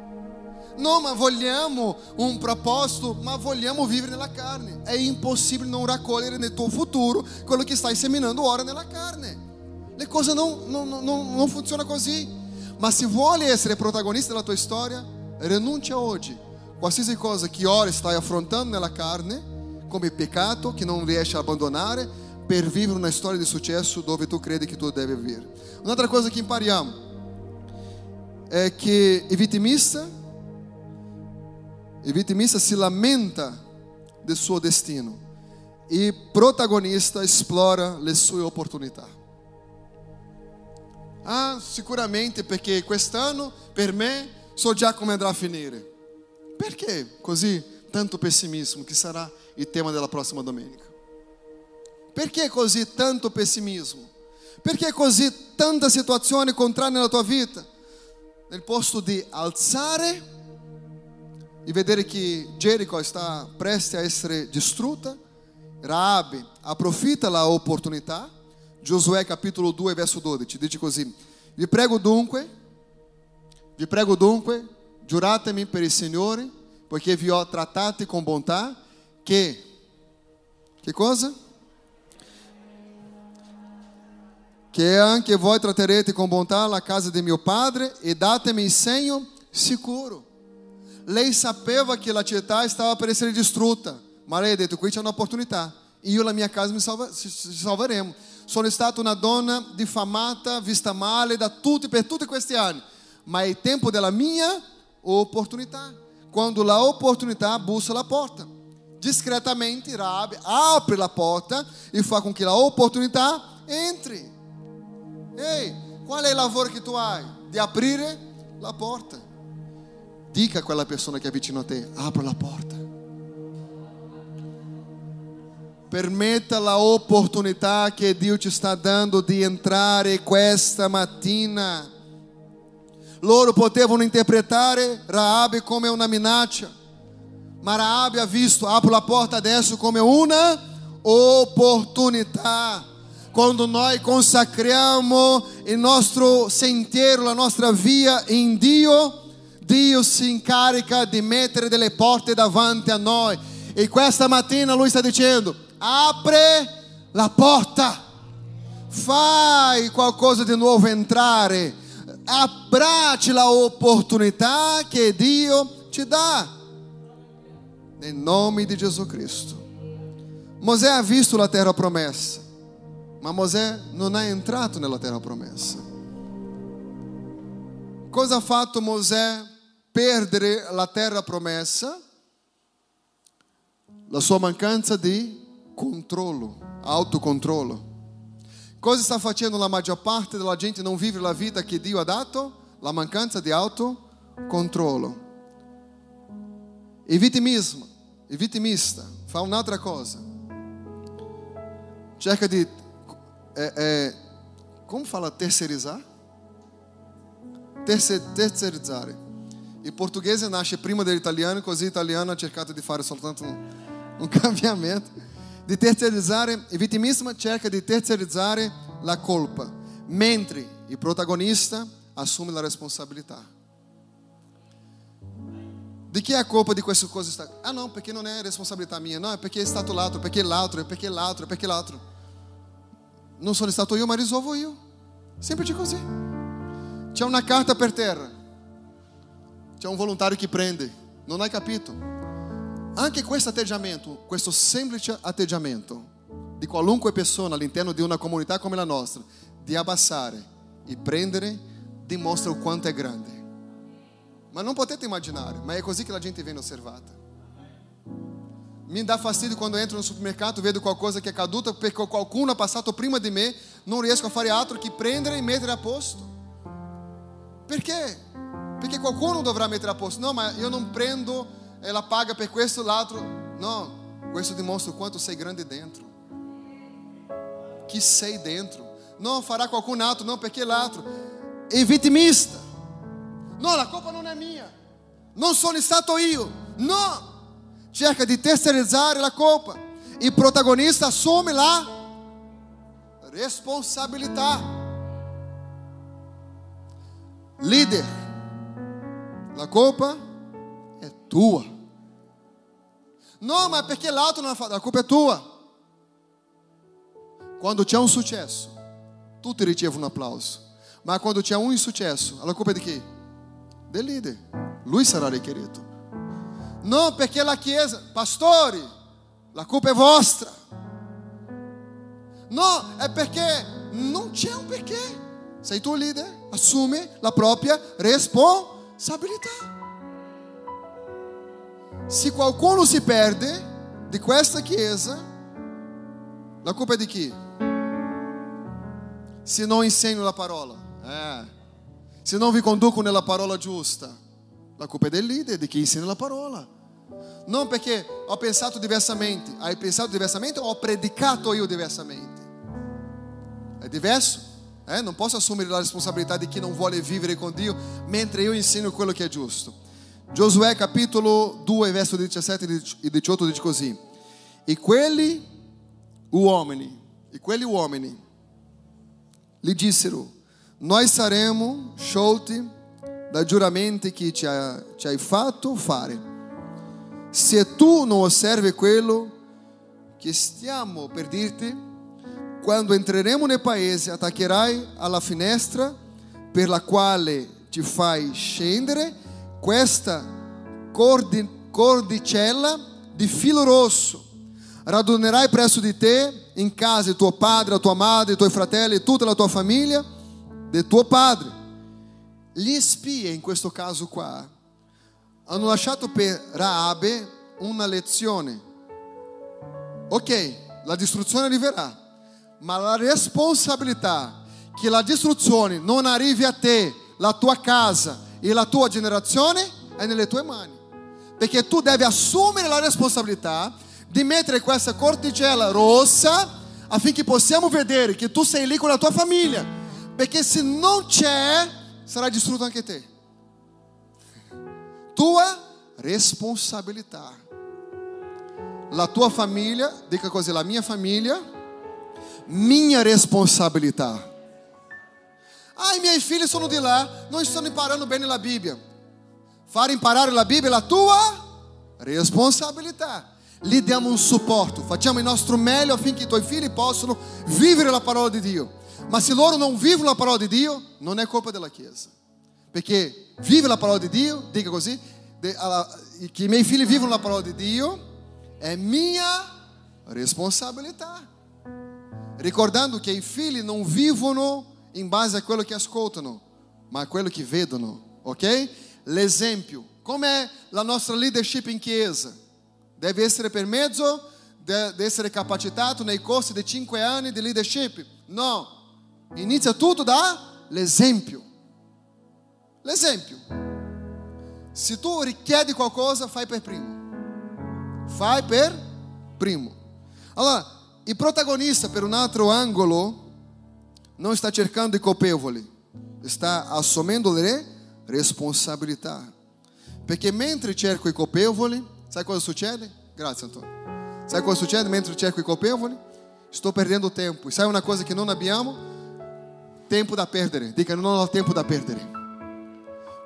No, ma vogliamo un proposito, ma vogliamo vivere nella carne. È impossibile non raccogliere nel tuo futuro quello che stai seminando ora nella carne. Le cose non, non, non, non funzionano così. Ma se vuoi essere protagonista della tua storia, rinuncia oggi. qualsiasi cosa che ora stai affrontando nella carne, come peccato che non riesci a abbandonare per vivere una storia di successo dove tu credi che tu deve vivere. Un'altra cosa che impariamo è che il vittimista, il vittimista si lamenta del suo destino e protagonista esplora le sue opportunità. Ah, sicuramente perché quest'anno per me so già come andrà a finire. Perché così tanto pessimismo che sarà il tema della prossima domenica? Perché così tanto pessimismo? Perché così tanta situazione contraria nella tua vita? Nel posto di alzare e vedere che Gerico sta prestes a essere distrutta, Raabe approfitta la opportunità. Giosuè capitolo 2 verso 12 dice così: Vi prego dunque, vi prego dunque, giuratemi per il Signore, poiché vi ho trattati con bontà, che che cosa? Che anche voi tratterete con bontà la casa di mio padre e datemi il segno sicuro. Lei sapeva che la città stava per essere distrutta, ma lei ha detto: Qui c'è un'opportunità. Io e la mia casa mi salva, ci salveremo. Sono stata una donna diffamata, vista male da tutti per tutti questi anni, ma è tempo della mia opportunità. Quando la opportunità bussa alla porta, discretamente Rabi apre la porta e fa com que a oportunità entre. Ei, qual é o lavoro que tu hai? De aprire la porta. Dica a quella persona che è vicino a te, apra la porta. Permetta la opportunità che Dio ci sta dando di entrare questa mattina. Loro potevano interpretare Raabe come una minaccia, ma Raabe ha visto, apro la porta adesso come una opportunità. Quando noi consacriamo il nostro sentiero, la nostra via in Dio, Dio si incarica di mettere delle porte davanti a noi. E questa mattina lui sta dicendo: apre la porta, fai qualcosa di nuovo entrare, abbracci la opportunità che Dio ti dà. Em nome de Jesus Cristo. Mosè ha visto la terra promessa, ma Mosè non ha entrato nella terra promessa. Cosa ha fatto Mosè perdere la terra promessa? La sua mancanza di controllo, autocontrollo. Cosa sta facendo la maggior parte della gente non vive la vita che Dio ha dato? La mancanza di autocontrollo. Il vittimismo, il vittimista fa un'altra cosa. Cerca di... É, é, como fala terceirizar? Terce, terceirizare. Il portoghese nasce prima dell'italiano, così l'italiano ha cercato di fare soltanto un, un cambiamento. Di terceirizzare, il vittimista cerca di terceirizzare la colpa, mentre il protagonista assume la responsabilità. Di chi è a colpa di queste cose? Ah não, perché non è responsabilità mia, no, è perché è stato l'altro, perché l'altro, perché l'altro, perché l'altro. Non sono stato io, ma risolvo io. Semplice così. C'è una carta per terra. C'è un volontario che prende. Non hai capito? Anche questo atteggiamento, questo semplice atteggiamento di qualunque persona all'interno di una comunità come la nostra, di abbassare e prendere, dimostra o quanto è grande. Ma non potete immaginare, ma è così che la gente viene osservata. Mi dà fastidio quando entro no supermercado, vedo qualcosa che è caduta perché qualcuno ha passato prima di me, non riesco a fare altro che prendere e mettere a posto. Perché? Perché qualcuno dovrà mettere a posto. No, ma io non prendo, ela paga per questo, l'altro. No, questo dimostra quanto sei grande dentro. Que sei dentro. Não fará qualcun altro, não, perché l'altro. E vitimista. No, la colpa non è mia. Non sono stato io. No. Cerca di terceirizzare la colpa. Il protagonista assume la responsabilità. Líder, La culpa é tua. Não, mas porque l'altro non fala, a culpa é tua. Quando tinha um sucesso, tutti ricevono um aplauso mas quando tinha um insucesso, a culpa é de quem de líder. Luiz sarà querido. Não, porque la chiesa, pastore, la culpa é vostra. Não, é porque não tinha um perché. Sei tu líder, assume a própria responsabilidade propria responsabilità. Se qualcuno si perde di questa Chiesa, la colpa è di chi? Se non insegno la parola. Eh. Se non vi conduco nella parola giusta, la colpa è del leader, di chi insegna la parola. Non perché ho pensato diversamente, hai pensato diversamente o ho predicato io diversamente. È diverso? Eh? Non posso assumere la responsabilità di chi non vuole vivere con Dio mentre io insegno quello che è giusto. Giosuè capitolo 2, verso 17 e 18 dice così: E quelli uomini, e quelli uomini lhe dissero: Nós saremo sciolti da ci, ha, ci hai fatto fare. Se tu non osservi quello che stiamo per dirti, quando entreremo nel paese, attaccherai alla finestra per la quale ti fai scendere questa cordicella di filo rosso. Radunerai presso di te in casa tuo padre, tua madre, i tuoi fratelli, tutta la tua famiglia, del tuo padre. Gli spie, in questo caso qua, hanno lasciato per Raabe una lezione. Ok, la distruzione arriverà, ma la responsabilità che la distruzione non arrivi a te, la tua casa e la tua generazione è nelle tue mani. Perché tu devi assumere la responsabilità di mettere questa corticella rossa affinché possiamo vedere che tu sei lì con la tua famiglia. Perché se non c'è, sarà distrutto anche te. Tua responsabilità. La tua famiglia, dica così, la mia famiglia, minha responsabilità. Ah, i miei figli sono di là, non stanno imparando bene la Bibbia. Fare imparare la Bibbia è la tua responsabilità. Lhe diamo un supporto, facciamo il nostro meglio affinché i tuoi figli possano vivere la parola di Dio. Ma se loro non vivono la parola di Dio, non è colpa della Chiesa. Perché vive la parola di Dio, dica così, che i miei figli vivono la parola di Dio, è mia responsabilità. Ricordando che i figli non vivono in base a quello che ascoltano, ma a quello che vedono, ok? L'esempio. Com'è la nostra leadership in chiesa? Deve essere per mezzo di essere capacitato nei corsi di 5 anni di leadership? No. Inizia tutto dall'esempio. L'esempio. Se tu richiedi qualcosa, fai per primo. Fai per primo. Allora, il protagonista, per un altro angolo, non sta cercando i colpevoli, sta assumendo le responsabilità. Perché mentre cerco i colpevoli, sai cosa succede? Grazie Antonio. Sai cosa succede mentre cerco i colpevoli? Sto perdendo tempo. E sai una cosa che non abbiamo? Tempo da perdere. Dica, non ho tempo da perdere.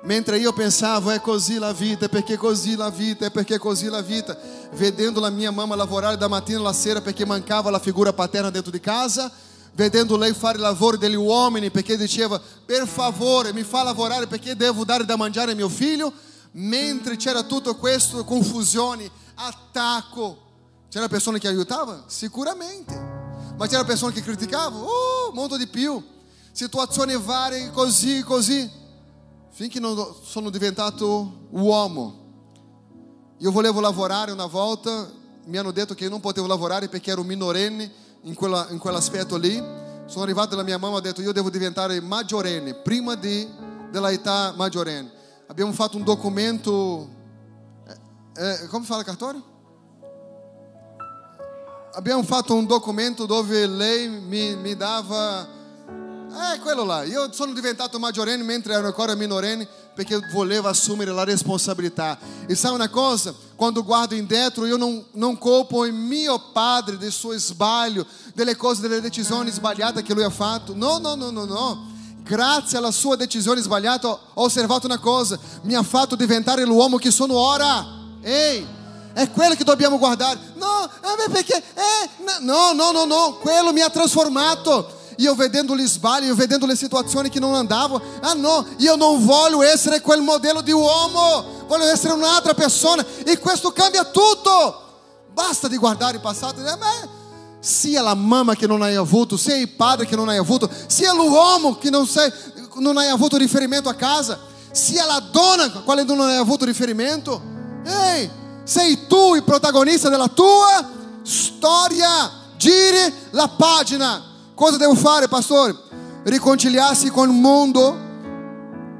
Mentre io pensavo, è così la vita, è perché così la vita, è perché così la vita, vedendo la mia mamma lavorare da mattina alla sera perché mancava la figura paterna dentro di casa, vedendo lei fare i lavori degli uomini perché diceva per favore mi fa lavorare perché devo dare da mangiare a mio figlio mentre c'era tutto questo confusione attacco. C'era persone che aiutavano? sicuramente. Ma c'era persone che criticavano oh, molto di più. Situazioni varie così così finché sono diventato uomo io volevo lavorare una volta mi hanno detto che io non potevo lavorare perché ero minorenne in, quella, in quell'aspetto lì. Sono arrivato dalla mia mamma e ho detto io devo diventare maggiorenne, prima di, dell'età maggiorenne. Abbiamo fatto un documento, eh, eh, come fa la cartório? Abbiamo fatto un documento dove lei mi, mi dava é quello là. Io sono diventato maggiorenne mentre ero ancora minorenne perché volevo assumere la responsabilità. E sai una cosa? Quando guardo indietro, io non, non colpo il mio padre del suo sbaglio, delle cose, delle decisioni sbagliate che lui ha fatto. No, no, no, no, no. Grazie alla sua decisione sbagliata ho osservato una cosa, mi ha fatto diventare l'uomo che sono ora. Ehi, è quello che dobbiamo guardare. No, perché, eh, no, no, no, no, quello mi ha trasformato. Io vedendo gli sbagli, io vedendo le situazioni che non andavano. Ah no, io non voglio essere quel modello di uomo, voglio essere un'altra persona e questo cambia tutto. Basta di guardare il passato e ma sia la mamma che non hai avuto, sia il padre che non hai avuto, sia l'uomo che non, sei, non hai avuto riferimento a casa, sia la donna a quale non hai avuto riferimento. Ehi, sei tu il protagonista della tua storia. Giri la pagina. Cosa devo fare, pastore? Riconciliarsi con il mondo.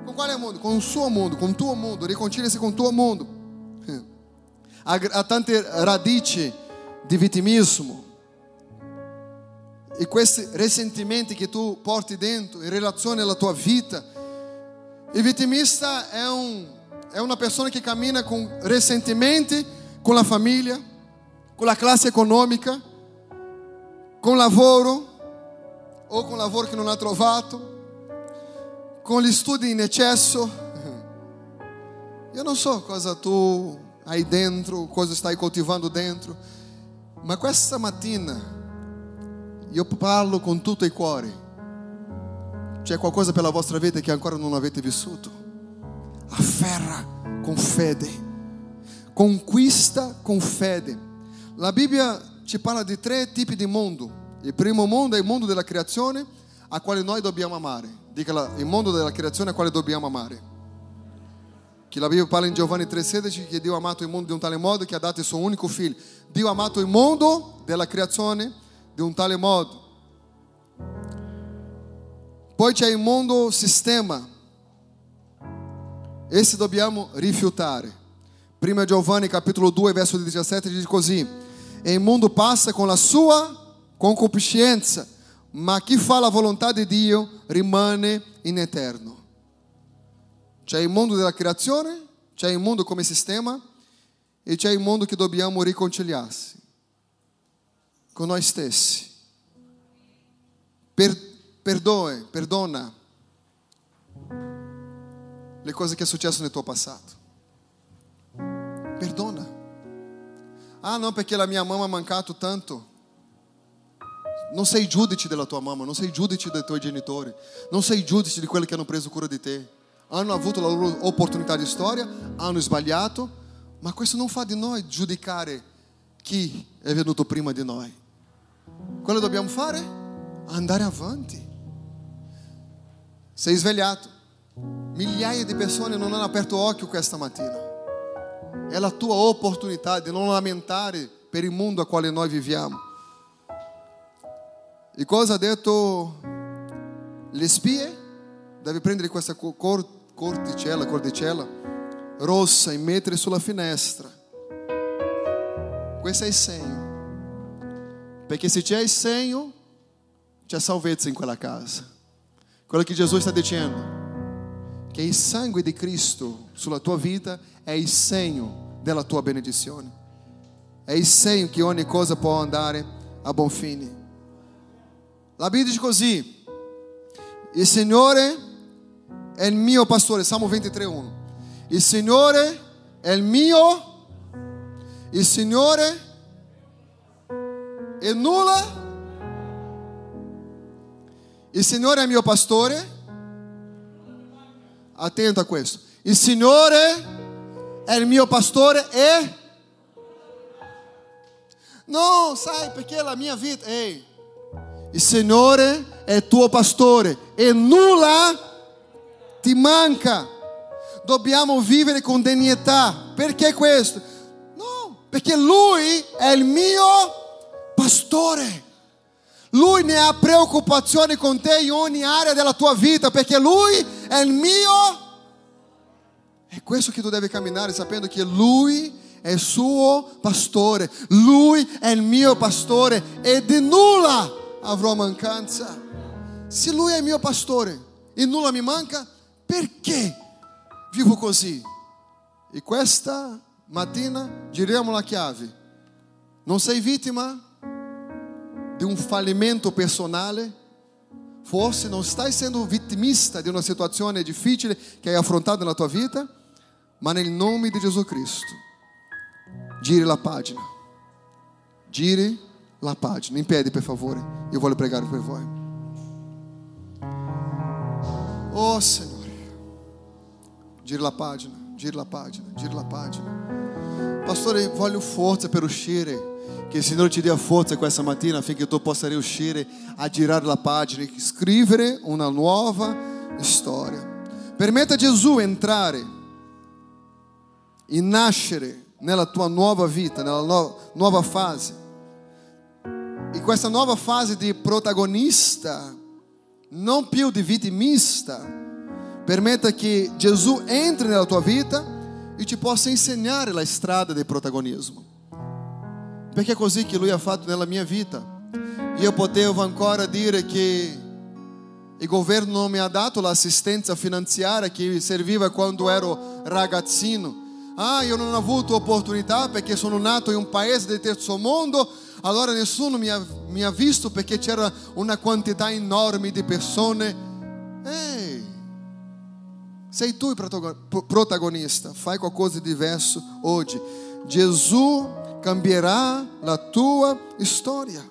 Con quale mondo? Con il suo mondo, con il tuo mondo. Riconciliarsi con il tuo mondo. Há, tante radici di vittimismo. E questi risentimenti che tu porti dentro in relazione alla tua vita. Il vittimista è, un, è una persona che cammina con risentimenti con la famiglia, con la classe economica, con lavoro o con lavoro che non ha trovato, con gli studi in eccesso. Io non so cosa tu hai dentro, cosa stai coltivando dentro, ma questa mattina io parlo con tutto il cuore. C'è qualcosa per la vostra vita che ancora non avete vissuto. Afferra con fede. Conquista con fede. La Bibbia ci parla di tre tipi di mondo. Il primo mondo è il mondo della creazione a quale noi dobbiamo amare. Dica il mondo della creazione a quale dobbiamo amare. Che la Bibbia parla in Giovanni 3,16 che Dio ha amato il mondo di un tale modo che ha dato il suo unico figlio. Dio ha amato il mondo della creazione di un tale modo. Poi c'è il mondo sistema. Esse dobbiamo rifiutare. Prima Giovanni capitolo 2 verso 17 dice così: E il mondo passa con la sua concupiscenza, ma chi fa la volontà di Dio rimane in eterno. C'è il mondo della creazione, c'è il mondo come sistema e c'è il mondo che dobbiamo riconciliarsi con noi stessi. Per, perdoe, perdona le cose che è successo nel tuo passato. Perdona. Ah, não, perché la mia mamma ha mancato tanto. Non sei giudice della tua mamma, non sei giudice dei tuoi genitori, non sei giudice di quelli che hanno preso cura di te. Hanno avuto la loro opportunità di storia, hanno sbagliato, ma questo non fa di noi giudicare chi è venuto prima di noi. Quello dobbiamo fare? Andare avanti. Sei svegliato. Migliaia di persone non hanno aperto occhio questa mattina. È la tua opportunità di non lamentare per il mondo a quale noi viviamo. E cosa ha detto le spie? Deve prendere questa cor- corticella, cordicella rossa e mettere sulla finestra. Questo è il segno. Perché se c'è il segno, c'è salvezza in quella casa. Quello che Gesù sta dicendo, che il sangue di Cristo sulla tua vita è il segno della tua benedizione. È il segno che ogni cosa può andare a buon fine. La Bibbia dice così, Signore è il mio pastore, Salmo 23.1. Il Signore è il mio, il Signore e nulla. Il Signore è mio pastore. Attento a questo. Signore è il mio pastore e... No, sai perché la mia vita... Ehi, il Signore è tuo pastore e nulla ti manca. Dobbiamo vivere con degnità. Perché questo? No, perché Lui è il mio pastore. Lui ne ha preoccupazione con te in ogni area della tua vita, perché Lui è il mio. È questo che tu devi camminare sapendo che Lui è il suo pastore. Lui è il mio pastore e di nulla avrò mancanza. Se Lui è il mio pastore e nulla mi manca, perché vivo così? E questa mattina giriamo la chiave. Non sei vittima? di um fallimento personale, forse non stai sendo vittimista di una situazione difficile che hai affrontato nella tua vita, ma nel nome di Gesù Cristo, giri la pagina. Giri la pagina. In piedi, per favore. Io voglio pregare per voi. Oh Signore, gira la pagina, gira la pagina, gira la pagina. Pastore, voglio forza per uscire. Che il Signore ti dia forza questa mattina affinché tu possa riuscire a girare la pagina e scrivere una nuova storia. Permetta a Gesù entrare e nascere nella tua nuova vita, nella no- nuova fase. E questa nuova fase di protagonista, non più di vitimista, permetta che Gesù entri nella tua vita e ti possa insegnare la strada del protagonismo. Perché è così che Lui ha fatto nella mia vita. Io potevo ancora dire che il governo non mi ha dato l'assistenza finanziaria che serviva quando ero ragazzino. Ah, non ho avuto opportunità perché sono nato in un paese del terzo mondo, allora nessuno mi ha, mi ha visto perché c'era una quantità enorme di persone. Ehi, sei tu il protago- protagonista, fai qualcosa di diverso oggi. Gesù cambierà la tua storia.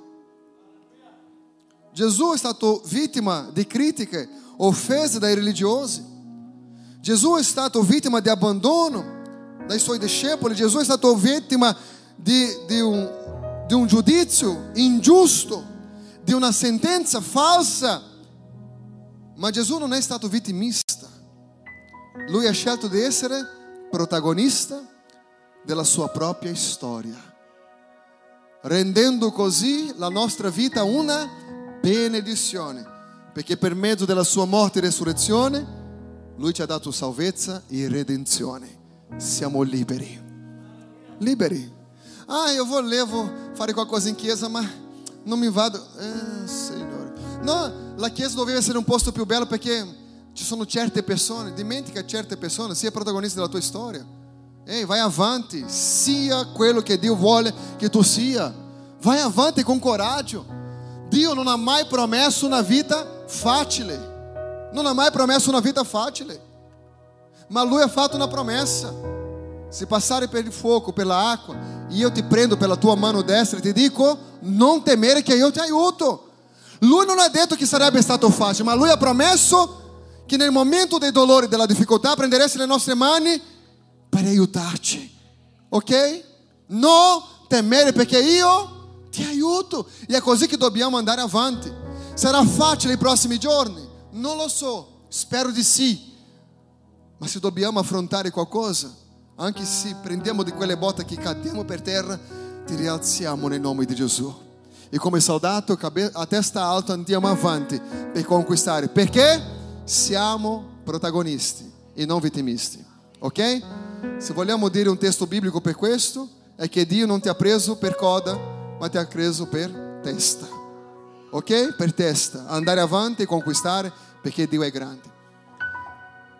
Gesù è stato vittima di critiche, offese dai religiosi. Gesù è stato vittima di abbandono dai suoi discepoli. Gesù è stato vittima di, di, un, di un giudizio ingiusto, di una sentenza falsa. Ma Gesù non è stato vittimista. Lui ha scelto di essere protagonista della sua propria storia, rendendo così la nostra vita una benedizione, perché per mezzo della sua morte e resurrezione lui ci ha dato salvezza e redenzione. Siamo liberi. Liberi. Ah, eu volevo fare qualcosa in chiesa, ma non mi vado. Eh, Signore. No, la chiesa doveva essere un posto più bello perché ci sono certe persone. Dimentica certe persone, sia protagonista della tua storia. Ehi, vai avanti, sia quello che Dio vuole che tu sia. Vai avanti con coraggio. Dio non ha mai promesso una vita facile. Non ha mai promesso una vita facile. Ma Lui ha fatto una promessa. Se passare per il fuoco, pela acqua, e io ti prendo pela tua mano destra e ti dico, non temere che io ti aiuto. Lui non ha detto che sarebbe stato facile, ma Lui ha promesso che nel momento dei dolori e della difficoltà prenderesti le nostre mani per aiutarci. Ok? Non temere perché io ti aiuto. E è così che dobbiamo andare avanti. Sarà facile i prossimi giorni? Non lo so, spero di sì. Ma se dobbiamo affrontare qualcosa, anche se prendiamo di quelle botte che cadiamo per terra, ti rialziamo nel nome di Gesù. E come soldato, a testa alta, andiamo avanti per conquistare. Perché siamo protagonisti e non vittimisti. Ok? Se vogliamo dire un testo biblico per questo, è che Dio non ti ha preso per coda, ma ti ha preso per testa. Ok? Per testa. Andare avanti e conquistare perché Dio è grande.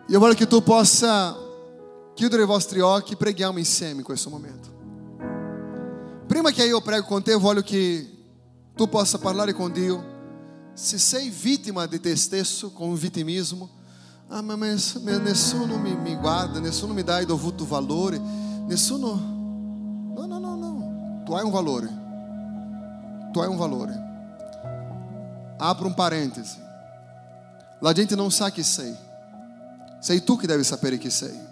Io voglio che tu possa chiudere i vostri occhi preghiamo insieme in questo momento. Prima che io prego con te, voglio che tu possa parlare con Dio. Se sei vittima di te stesso, con vitimismo, ah, ma nessuno mi, mi guarda, nessuno mi dà il dovuto valore, nessuno... No, no, no, no. Tu hai un valore. Tu hai un valore. Apro um parêntese. La gente não sa che sei. Sei tu che devi sapere chi sei.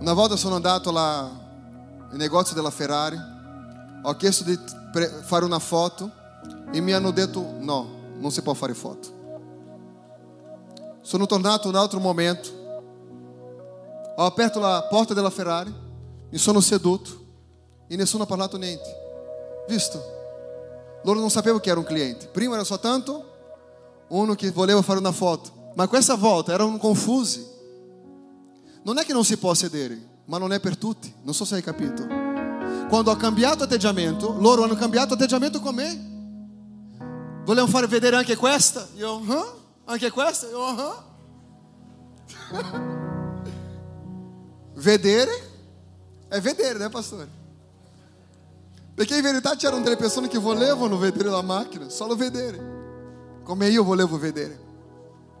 Una volta sono andato là nel negozio della Ferrari, ho chiesto di fare una foto e mi hanno detto no, non si può fare foto. Sono tornato un altro momento, ho aperto la porta della Ferrari, mi sono seduto e nessuno ha parlato niente. Visto? Loro non sapevano che era un cliente. Prima era soltanto uno che voleva fare una foto. Ma questa volta erano confusi. Non è che non si può sedere, ma non è per tutti. Non so se hai capito. Quando ho cambiato atteggiamento, loro hanno cambiato atteggiamento con me. Vogliamo fare vedere anche questa? Io, uh-huh. anche questa? Io, uh-huh. vedere è vedere, né, pastore? Perché in verità c'erano delle persone che volevano vedere la macchina, solo vedere. Come io volevo vedere.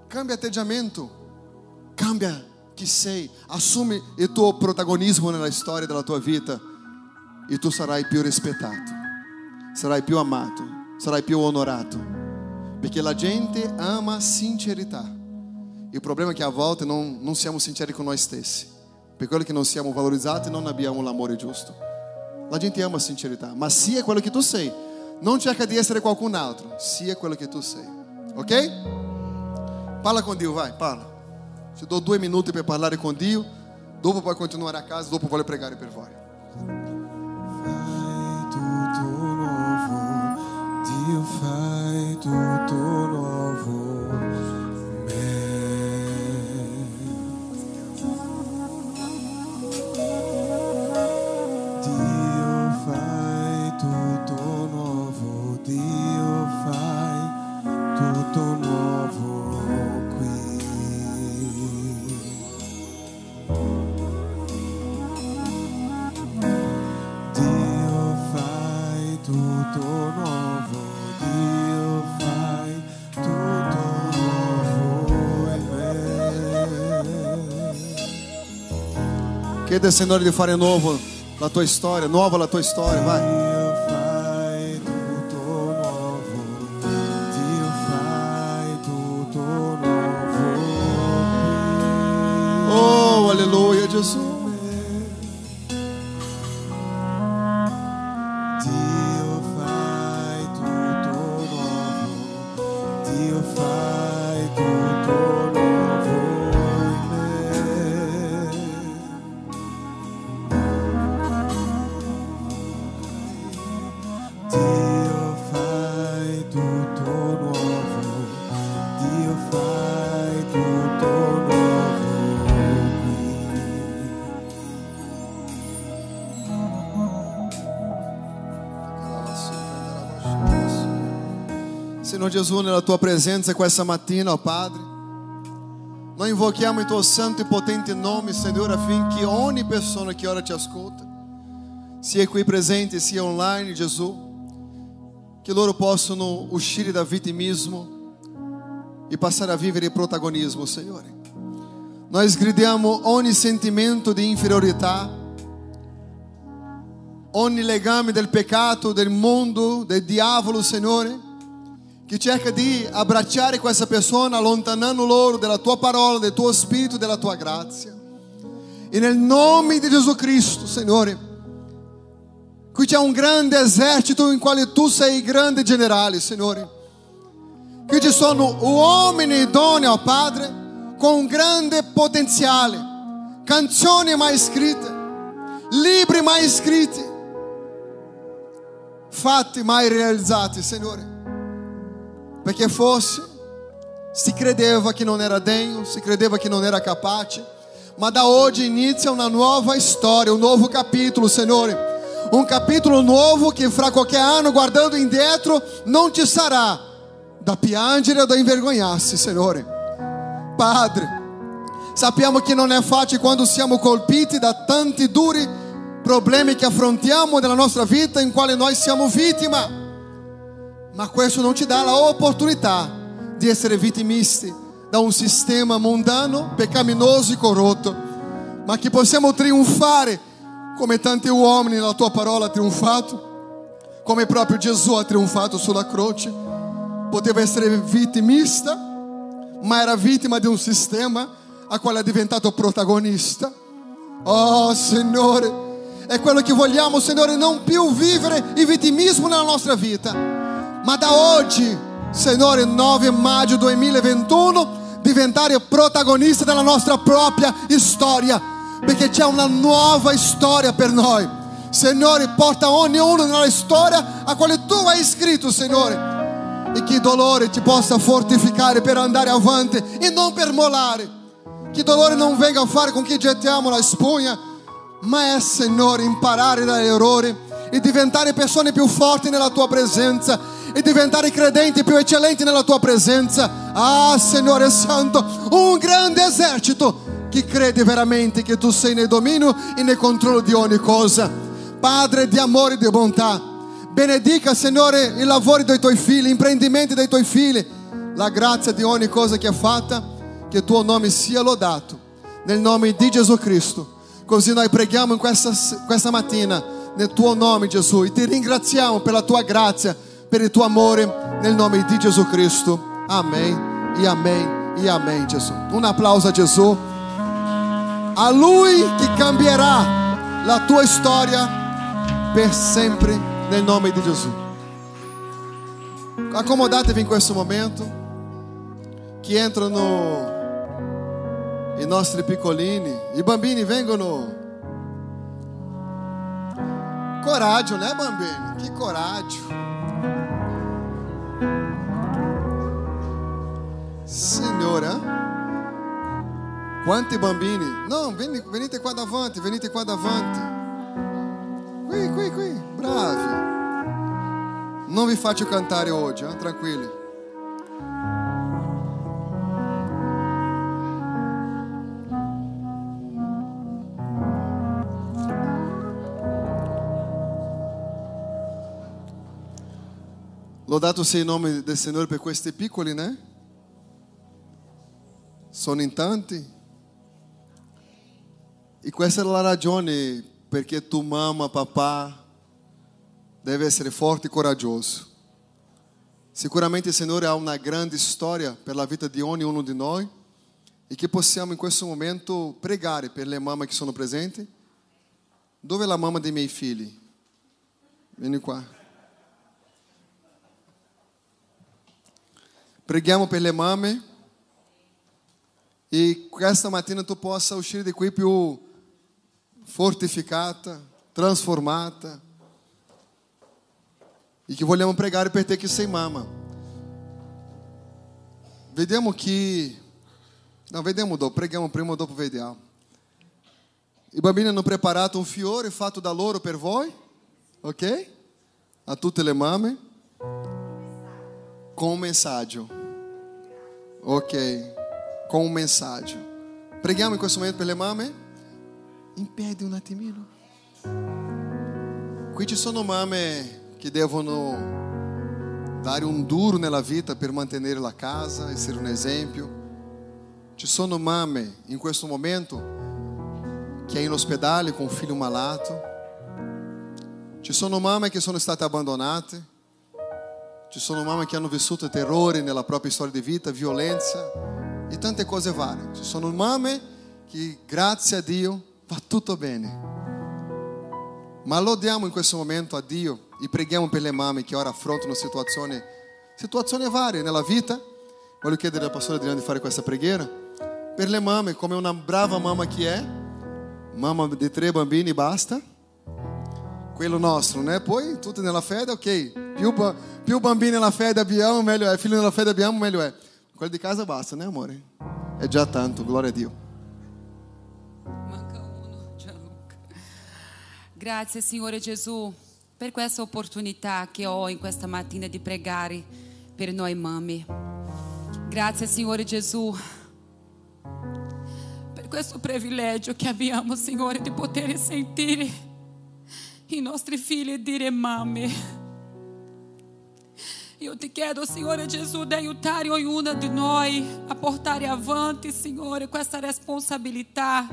Cambia atteggiamento. Cambia chi sei. Assumi il tuo protagonismo nella storia della tua vita. E tu sarai più rispettato. Sarai più amato. Sarai più onorato. Perché la gente ama sincerità. Il problema è che a volte non, non siamo sinceri con noi stessi. Per quello che non siamo valorizzati non abbiamo l'amore giusto. La gente ama sincerità, ma sia quello che tu sei. Non cerca di essere qualcun altro, sia quello che tu sei. Ok? Parla con Dio, vai, parla. Ti do due minuti per parlare con Dio. Dopo puoi continuare a casa, dopo voglio pregare per voi. Fai tutto nuovo, Dio fai tutto nuovo. Tutto nuovo, Dio fai tutto nuovo in me. Chiede Signore di fare nuovo la tua storia, nuova la tua storia, vai. Dio fai tutto Senhor Jesus, nella tua presenza questa mattina, ó Padre, noi invochiamo il tuo santo e potente nome, Signore, affinché ogni persona che ora ti ascolta, sia qui presente, sia online, Gesù, che loro possano uscire da vitimismo e passare a vivere il protagonismo, Signore. Nós gridiamo ogni sentimento di inferiorità, ogni legame del peccato, del mondo, del diavolo, Signore, che cerca di abbracciare questa persona, allontanando loro dalla tua parola, del tuo spirito, della tua grazia. E nel nome di Gesù Cristo, Signore, qui c'è un grande esercito in quale tu sei grande generale, Signore. Qui ci sono uomini idonei, ó Padre, con un grande potenziale, canzoni mai scritte, libri mai scritti, fatti mai realizzati, Signore. Perché forse si credeva che non era degno, si credeva che non era capace, ma da oggi inizia una nuova storia, un nuovo capitolo, Signore. Un capitolo nuovo che fra qualche anno, guardando indietro, non ci sarà da piangere o da invergognarsi, Signore. Padre, sappiamo che non è facile quando siamo colpiti da tanti duri problemi che affrontiamo nella nostra vita in quale noi siamo vittima. Ma questo non ci dà l'opportunità di essere vittimisti da un sistema mondano, peccaminoso e corrotto, ma che possiamo trionfare come tanti uomini nella tua parola ha trionfato, come proprio Gesù ha trionfato sulla croce. Poteva essere vittimista, ma era vittima di un sistema a quale è diventato protagonista. Oh Signore, è quello che vogliamo, Signore, non più vivere il vittimismo nella nostra vita ma da oggi, Signore, 9 maggio 2021, diventare protagonista della nostra propria storia, perché c'è una nuova storia per noi. Signore, porta ognuno nella storia a quale tu hai scritto, Signore, e che il dolore ti possa fortificare per andare avanti e non per mollare. Che il dolore non venga a fare con che gettiamo la spugna, ma è, Signore, imparare dagli errori e diventare persone più forti nella tua presenza e diventare credenti più eccellenti nella tua presenza. Ah, Signore Santo, un grande esercito che crede veramente che tu sei nel dominio e nel controllo di ogni cosa. Padre di amore e di bontà, benedica, Signore, i lavori dei tuoi figli, gli imprendimenti dei tuoi figli, la grazia di ogni cosa che è fatta, che tuo nome sia lodato. Nel nome di Gesù Cristo. Così noi preghiamo in questa, questa mattina nel tuo nome, Gesù, e ti ringraziamo per la tua grazia, per il tuo amore nel nome di Gesù Cristo. Amen e amen e amen, Gesù. Un applauso a Gesù. A Lui che cambierà la tua storia per sempre nel nome di Gesù. Accomodatevi in questo momento. Che entrano i nostri piccolini. I bambini vengono. Coraggio, né, bambini? Que coraggio. Signora, quanti bambini? No, venite qua davanti, venite qua davanti. Qui, qui, qui, bravi. Non vi faccio cantare oggi, eh? tranquilli. Lodato sia il nome del Signore per questi piccoli, né? Sono in tanti. E questa è la ragione perché tu mamma, papà, deve essere forte e coraggioso. Sicuramente il Signore ha una grande storia per la vita di ognuno di noi e che possiamo in questo momento pregare per le mamme che sono presenti. Dove è la mamma dei miei figli? Vieni qua. Preghiamo per le mamme e questa mattina tu possa uscire di qui più fortificata. E che vogliamo pregare per te che sei mamma. Vediamo che. Não, vediamo dopo, preghiamo prima, dopo vediamo. I bambini hanno preparato un fiore fatto da loro per voi, ok? A tutte le mamme, com um mensagem. Ok, com um messaggio. Preghiamo in questo momento per le mamme? Impede un attimino. Qui ci sono mamme che devono dare un duro nella vita per mantenere la casa, essere un esempio. Ci sono mamme in questo momento che è in ospedale con un figlio malato. Ci sono mamme che sono state abbandonate. Ci sono mamme che hanno vissuto terrore nella propria storia di vita, violenza e tante cose varie. Ci sono mamme che, grazie a Dio, va tutto bene. Ma lodiamo in questo momento a Dio e preghiamo per le mamme che ora affrontano situazioni, situazioni varie nella vita. Voglio chiedere al pastore Adriano di fare questa preghiera. Per le mamme, come una brava mamma che è, mamma di tre bambini basta quello nostro, né? Poi tudo nella fede, ok. Più, più bambini nella fede abbiamo, meglio è. Filho nella fede abbiamo, meglio è. Quello di casa basta, né, amore? È già tanto, gloria a Dio. Manca uno, Gianluca. Grazie, Signore Gesù, per questa opportunità che ho in questa mattina di pregare per noi mamme. Grazie, Signore Gesù, per questo privilegio che abbiamo, Signore, di poter sentire i nostri figli dire mamme. Io ti chiedo, Signore Gesù, di aiutare ognuna di noi a portare avanti, Signore, questa responsabilità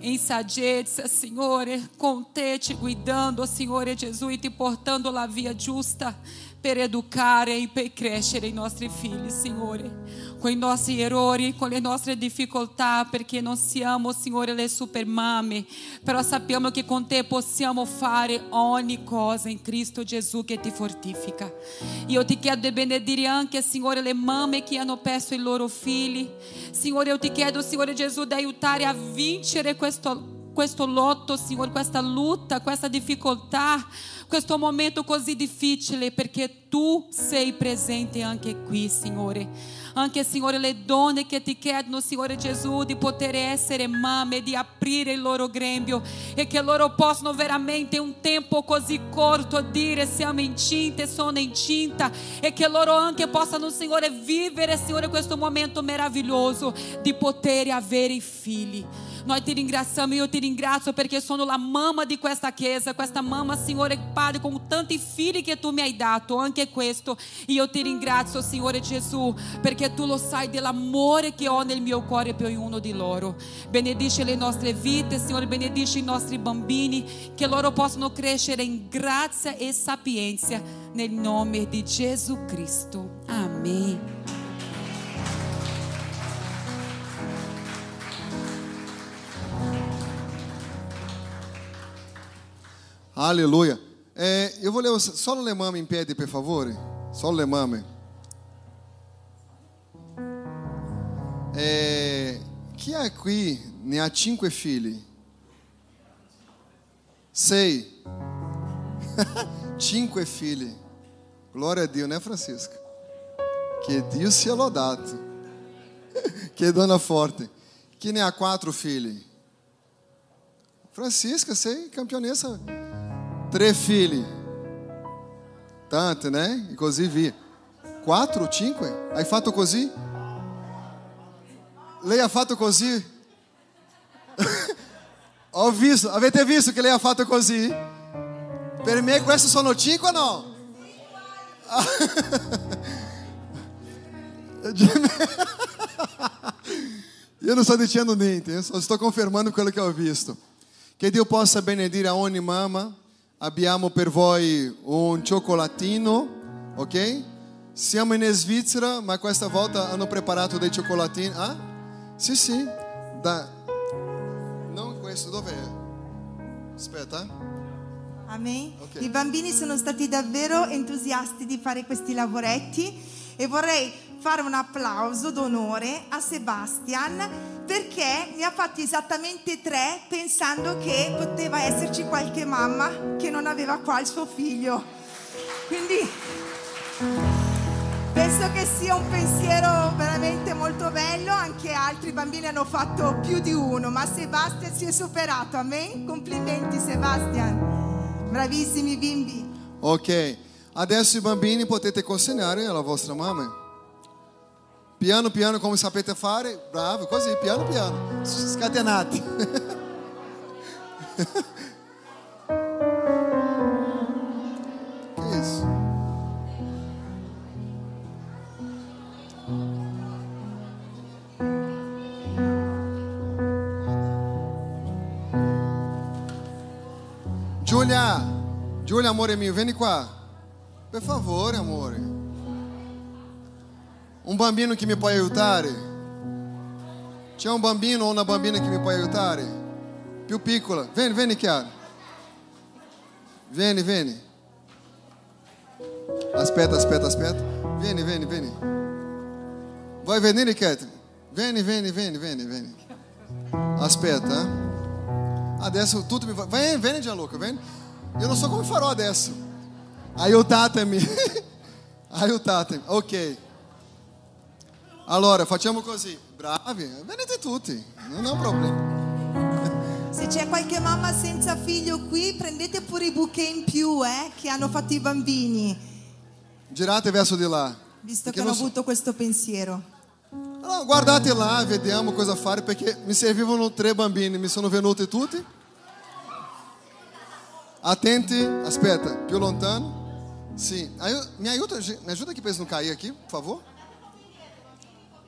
em saggezza, Signore, com te te guidando, Gesù, e te portando la via giusta per educare e per crescere i nostri figli, Signore, com i nostri errori, com le nostre difficoltà, perché non siamo, Signore, le super mame, però sappiamo che con te possiamo fare ogni cosa in Cristo Gesù che ti fortifica. Io ti chiedo di benedire anche, Signore, le mamme che hanno perso i loro figli. Signore, io ti chiedo, Signore Gesù, di aiutare a vincere questo questo lotto, Signore, questa luta, questa difficoltà, questo momento così difficile, perché tu sei presente anche qui, Signore. Anche, Signore, le donne che ti chiedono, Signore Gesù, di poter essere mamme, di aprire il loro grembo e che loro possano veramente in un tempo così corto dire siamo incinte, sono incinta e che loro anche possano, Signore, vivere, Signore, questo momento meraviglioso di poter avere figli. Nós te ringraziamo, io ti ringrazio perché sono la mamma di questa chiesa, questa mamma, Signore Padre, con tanti figli che tu mi hai dato, anche questo. Io ti ringrazio, Signore Gesù, perché tu lo sai dell'amore che ho nel mio cuore per ognuno di loro. Benedice le nostre vite, Signore, benedice i nostri bambini, che loro possano crescere in grazia e sapienza nel nome di Gesù Cristo. Amém. Aleluia. É, eu vou ler só o lemame em pé, por favor. Só o lemame. É, chi è qui ne ha cinque figli? Sei. cinque figli. Glória a Dio, né, Francisca? Que Dio sia lodato. que dona forte. Chi ne ha quattro figli? Francisca, sei campionessa. Três filhos. Tanto, né? Inclusive. Quatro, cinco? Aí fato così? Leia fato così. Ho visto, avete visto que leia fato fatto così? Per me questo sono cinque o eu não estou dizendo nem, só estou confirmando aquilo que eu visto. Que Deus possa benedire a ogni Mama. Abbiamo per voi un cioccolatino, ok? Siamo in Svizzera, ma questa volta hanno preparato dei cioccolatini. Ah? Sì, sì. Da... Non questo, dov'è? Aspetta. Amen. Ok. I bambini sono stati davvero entusiasti di fare questi lavoretti e vorrei fare un applauso d'onore a Sebastian perché ne ha fatti esattamente tre pensando che poteva esserci qualche mamma che non aveva qua il suo figlio. Quindi penso che sia un pensiero veramente molto bello, anche altri bambini hanno fatto più di uno, ma Sebastian si è superato, amen? Complimenti Sebastian. Bravissimi bimbi. Ok. Adesso i bambini potete consegnare alla vostra mamma. Piano piano come sapete fare? Bravo, così, piano piano. Scatenati. che isso? Giulia, Giulia, amore mio, vieni qua. Per favore, amore. Un bambino che mi può aiutare? C'è un bambino o una bambina che mi può aiutare? Più piccola. Vieni, vieni, Chiara. Vieni, vieni. Aspetta, aspetta, aspetta. Vieni, vieni, vieni. Vuoi venire, Catherine? Vieni, vieni, vieni, vieni, vieni. Aspetta, eh. Adesso tutto mi fa. Vieni, vieni Gianluca, vieni. Io non so come farò adesso. Aiutatemi. Aiutatemi. Ok. Allora, facciamo così. Bravi, venite tutti. Non è un problema. Se c'è qualche mamma senza figlio qui, prendete pure i bouquet in più, eh, che hanno fatto i bambini, Girate verso di là. visto Perché che hanno non so- avuto questo pensiero. Allora, guardate là, vediamo cosa fare, perché mi servivano tre bambini, mi sono venuti tutti. Attenti, aspetta, più lontano. Sì, mi aiuta, mi aiuta che per non cair aqui, por favor?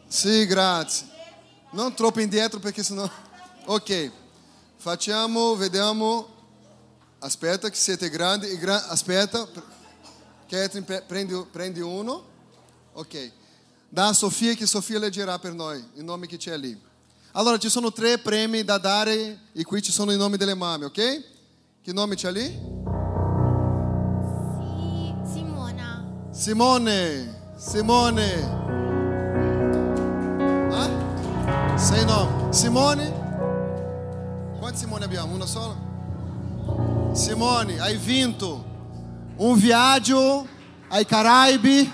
Sì, grazie. Non troppo indietro perché sennò... Ok, facciamo, vediamo. Aspetta che siete grandi. gra- Aspetta, Catherine, pre- prendi, prendi uno. Ok. Dá a Sofia che Sofia leggerà per noi, il nome che c'è lì. Allora, ci sono tre premi da dare e qui ci sono i nomi delle mamme, ok? Che nome c'è lì? Sì, Simona. Simone, Simone. Sei nomi. Simone? Quanti Simone abbiamo? Una sola? Simone, hai vinto un viaggio ai Caraibi.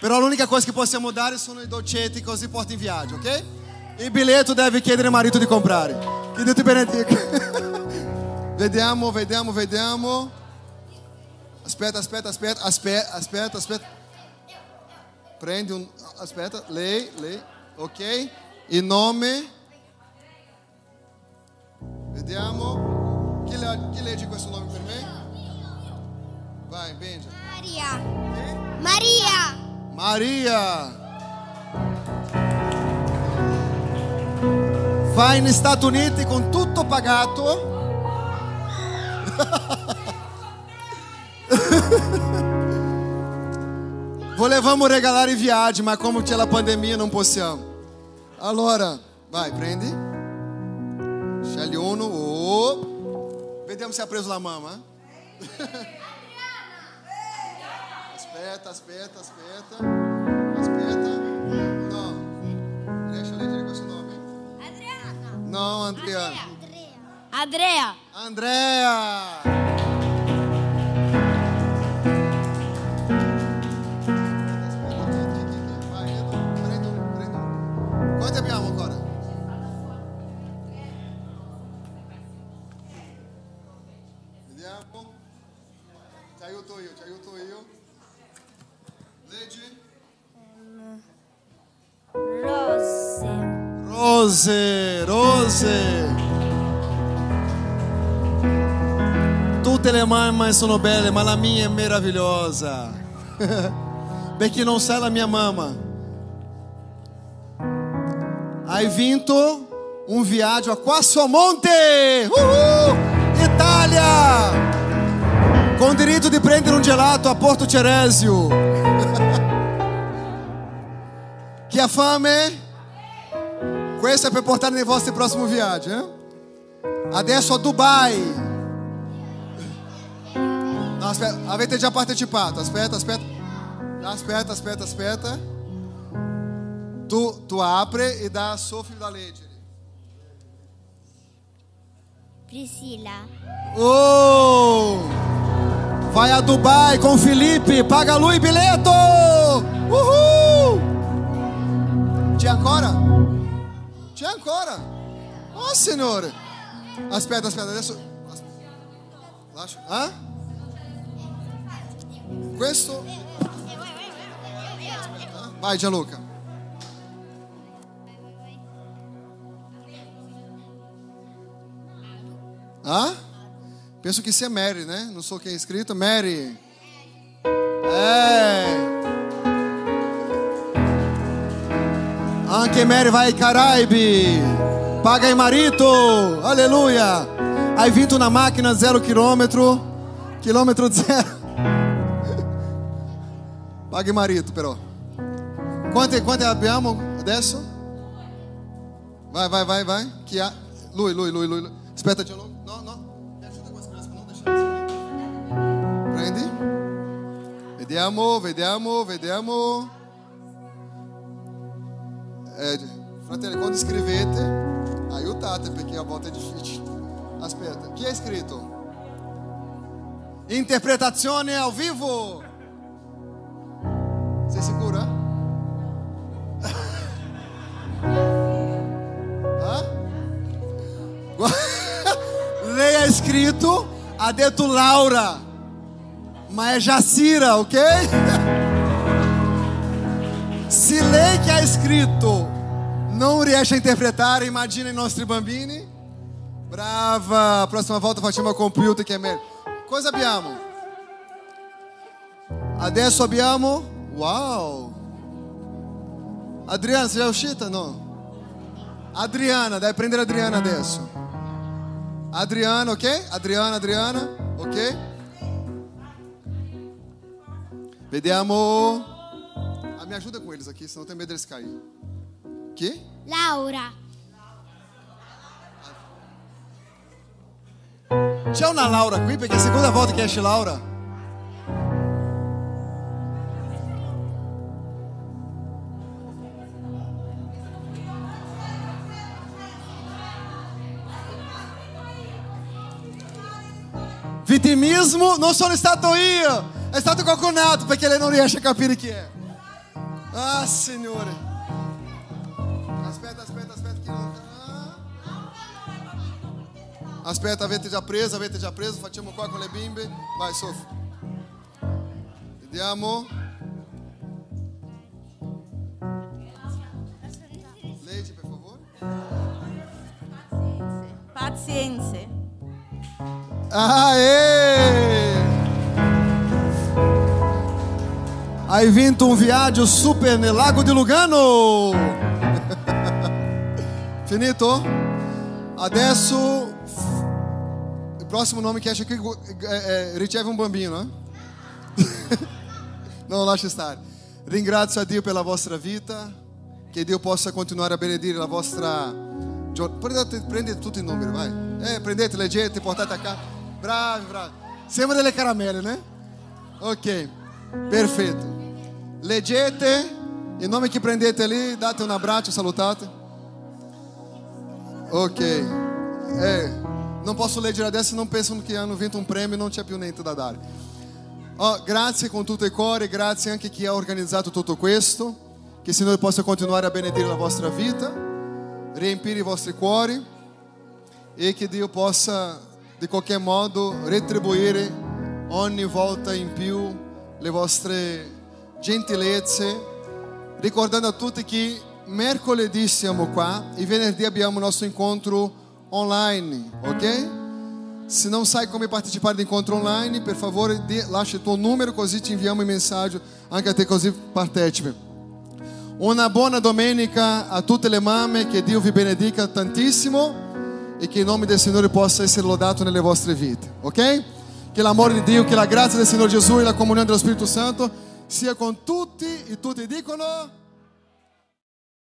Però l'unica cosa che possiamo dare sono i dolcetti così porti in viaggio, ok? Il biglietto deve chiedere al marito di comprare. Che Dio ti benedica. vediamo, vediamo, vediamo. Aspetta, aspetta, aspetta, aspetta, aspetta, aspetta. Prendi un. Aspetta, lei, lei. Ok? Il nome. Vediamo. Chi, le- chi legge questo nome per me? Vai, Benja. Maria. Chi? Maria. Maria. Vai negli Stati Uniti con tutto pagato. volevamo regalare viagem, ma como c'è la pandemia non possiamo. Allora, vai, prendi. Scegli uno. Oh. Vediamo se ha preso la mamma. Aspetta, aspetta, aspetta. Aspetta. No. Riesci a leggere questo nome? Adriana. No, Adriano. Andrea. Andrea. Vai, Rose, Rose. Tutte le mamme sono belle, ma la minha é maravilhosa. que não sai da minha mama. Aí vinto um viaggio a Quasso Monte, Uhul! Itália, com direito de prender um gelato a Porto Cerésio. que a fame Questo è per portare nei vostri prossimi viaggi. Eh? Adesso a Dubai. No, aspetta, avete già partecipato. Aspetta, aspetta. Aspetta, aspetta, aspetta. Tu, tu apre e dá a Sofia da leggere. Priscila. Oh! Vai a Dubai com Felipe, paga lui biletto! Uhul! C'è ancora? C'è ancora? Oh, signore! Aspetta, aspetta, adesso. Lascia. Ah? Questo. Vai, Gianluca. Ah? Penso che sia Mary, né? Não sou quem é escrito. Mary. É. Anche Mary vai ai Caraibi. Paga aí, marito. Aleluia. Hai vinto una macchina zero chilometro. Chilometro zero. Paga il marito, però. Quante, quante abbiamo adesso? Vai, vai, vai, vai. Chi ha? Lui, lui, lui, lui. Aspetta, Gianluca. No, no. Mi aiuta questa cosa, non. Vediamo, vediamo, vediamo. Eh, fratelli, quando scrivete, aiutate perché a volte è difficile. Aspetta, chi ha scritto? Interpretazione ao vivo. Sei sicura? Hã? Lei ha scritto, ha detto Laura, ma è Jacira, ok? Se lei che ha scritto non riesce a interpretare, immagina i nostri bambini. Brava, prossima volta facciamo a computer che è meglio. Cosa abbiamo? Adesso abbiamo. Wow! Adriana, sei già uscita? No. Adriana, dai prendere Adriana adesso. Adriana, ok? Adriana, Adriana, ok? Vediamo. Ah, me ajuda com eles aqui, senão eu tenho medo deles cair. Que? Laura. C'è una Laura qui perché è la seconda volta che esce Laura. Vitimismo, non sono stato io, è stato qualcun altro perché lei non riesce a capire chi è. Ah, Signore. Aspetta, avete già preso, avete già preso, facciamo qua con le bimbe. Vai, Sofia. Vediamo. Leggi, per favore. Pazienze. Aê! Hai vinto un viaggio super nel lago di Lugano! Finito? Adesso il prossimo nome che esce qui è, è, riceve un bambino, eh? Non lascia stare. Ringrazio a Dio per la vostra vita, che Dio possa continuare a benedire vostra... gio- Prendete, prendete tutti i numeri, vai. Eh, prendete, leggete, portate a casa. Bravi, bravi. Sembra delle caramelle, né? Ok, perfetto. Leggete, il nome che prendete lì, date un abbraccio, salutate. Ok. Eh, non posso leggere adesso, non pensano che hanno vinto un premio, non c'è più niente da dare. Oh, grazie con tutto il cuore, grazie anche a chi ha organizzato tutto questo. Che il Signore possa continuare a benedire la vostra vita, riempire i vostri cuori e che Dio possa, di qualche modo, retribuire ogni volta in più le vostre gentilezze, ricordando a tutti che mercoledì siamo qua e venerdì abbiamo il nostro incontro online, ok? Se não sai come partecipare di incontro online, per favore lascia il tuo numero così ti inviamo il messaggio anche a te così partecipi. Una buona domenica a tutte le mamme, che Dio vi benedica tantissimo e che il nome del Signore possa essere lodato nelle vostre vite, ok? Che l'amore di Dio, che la grazia del Signore Gesù e la comunione dello Spirito Santo sia con tutti e tutti dicono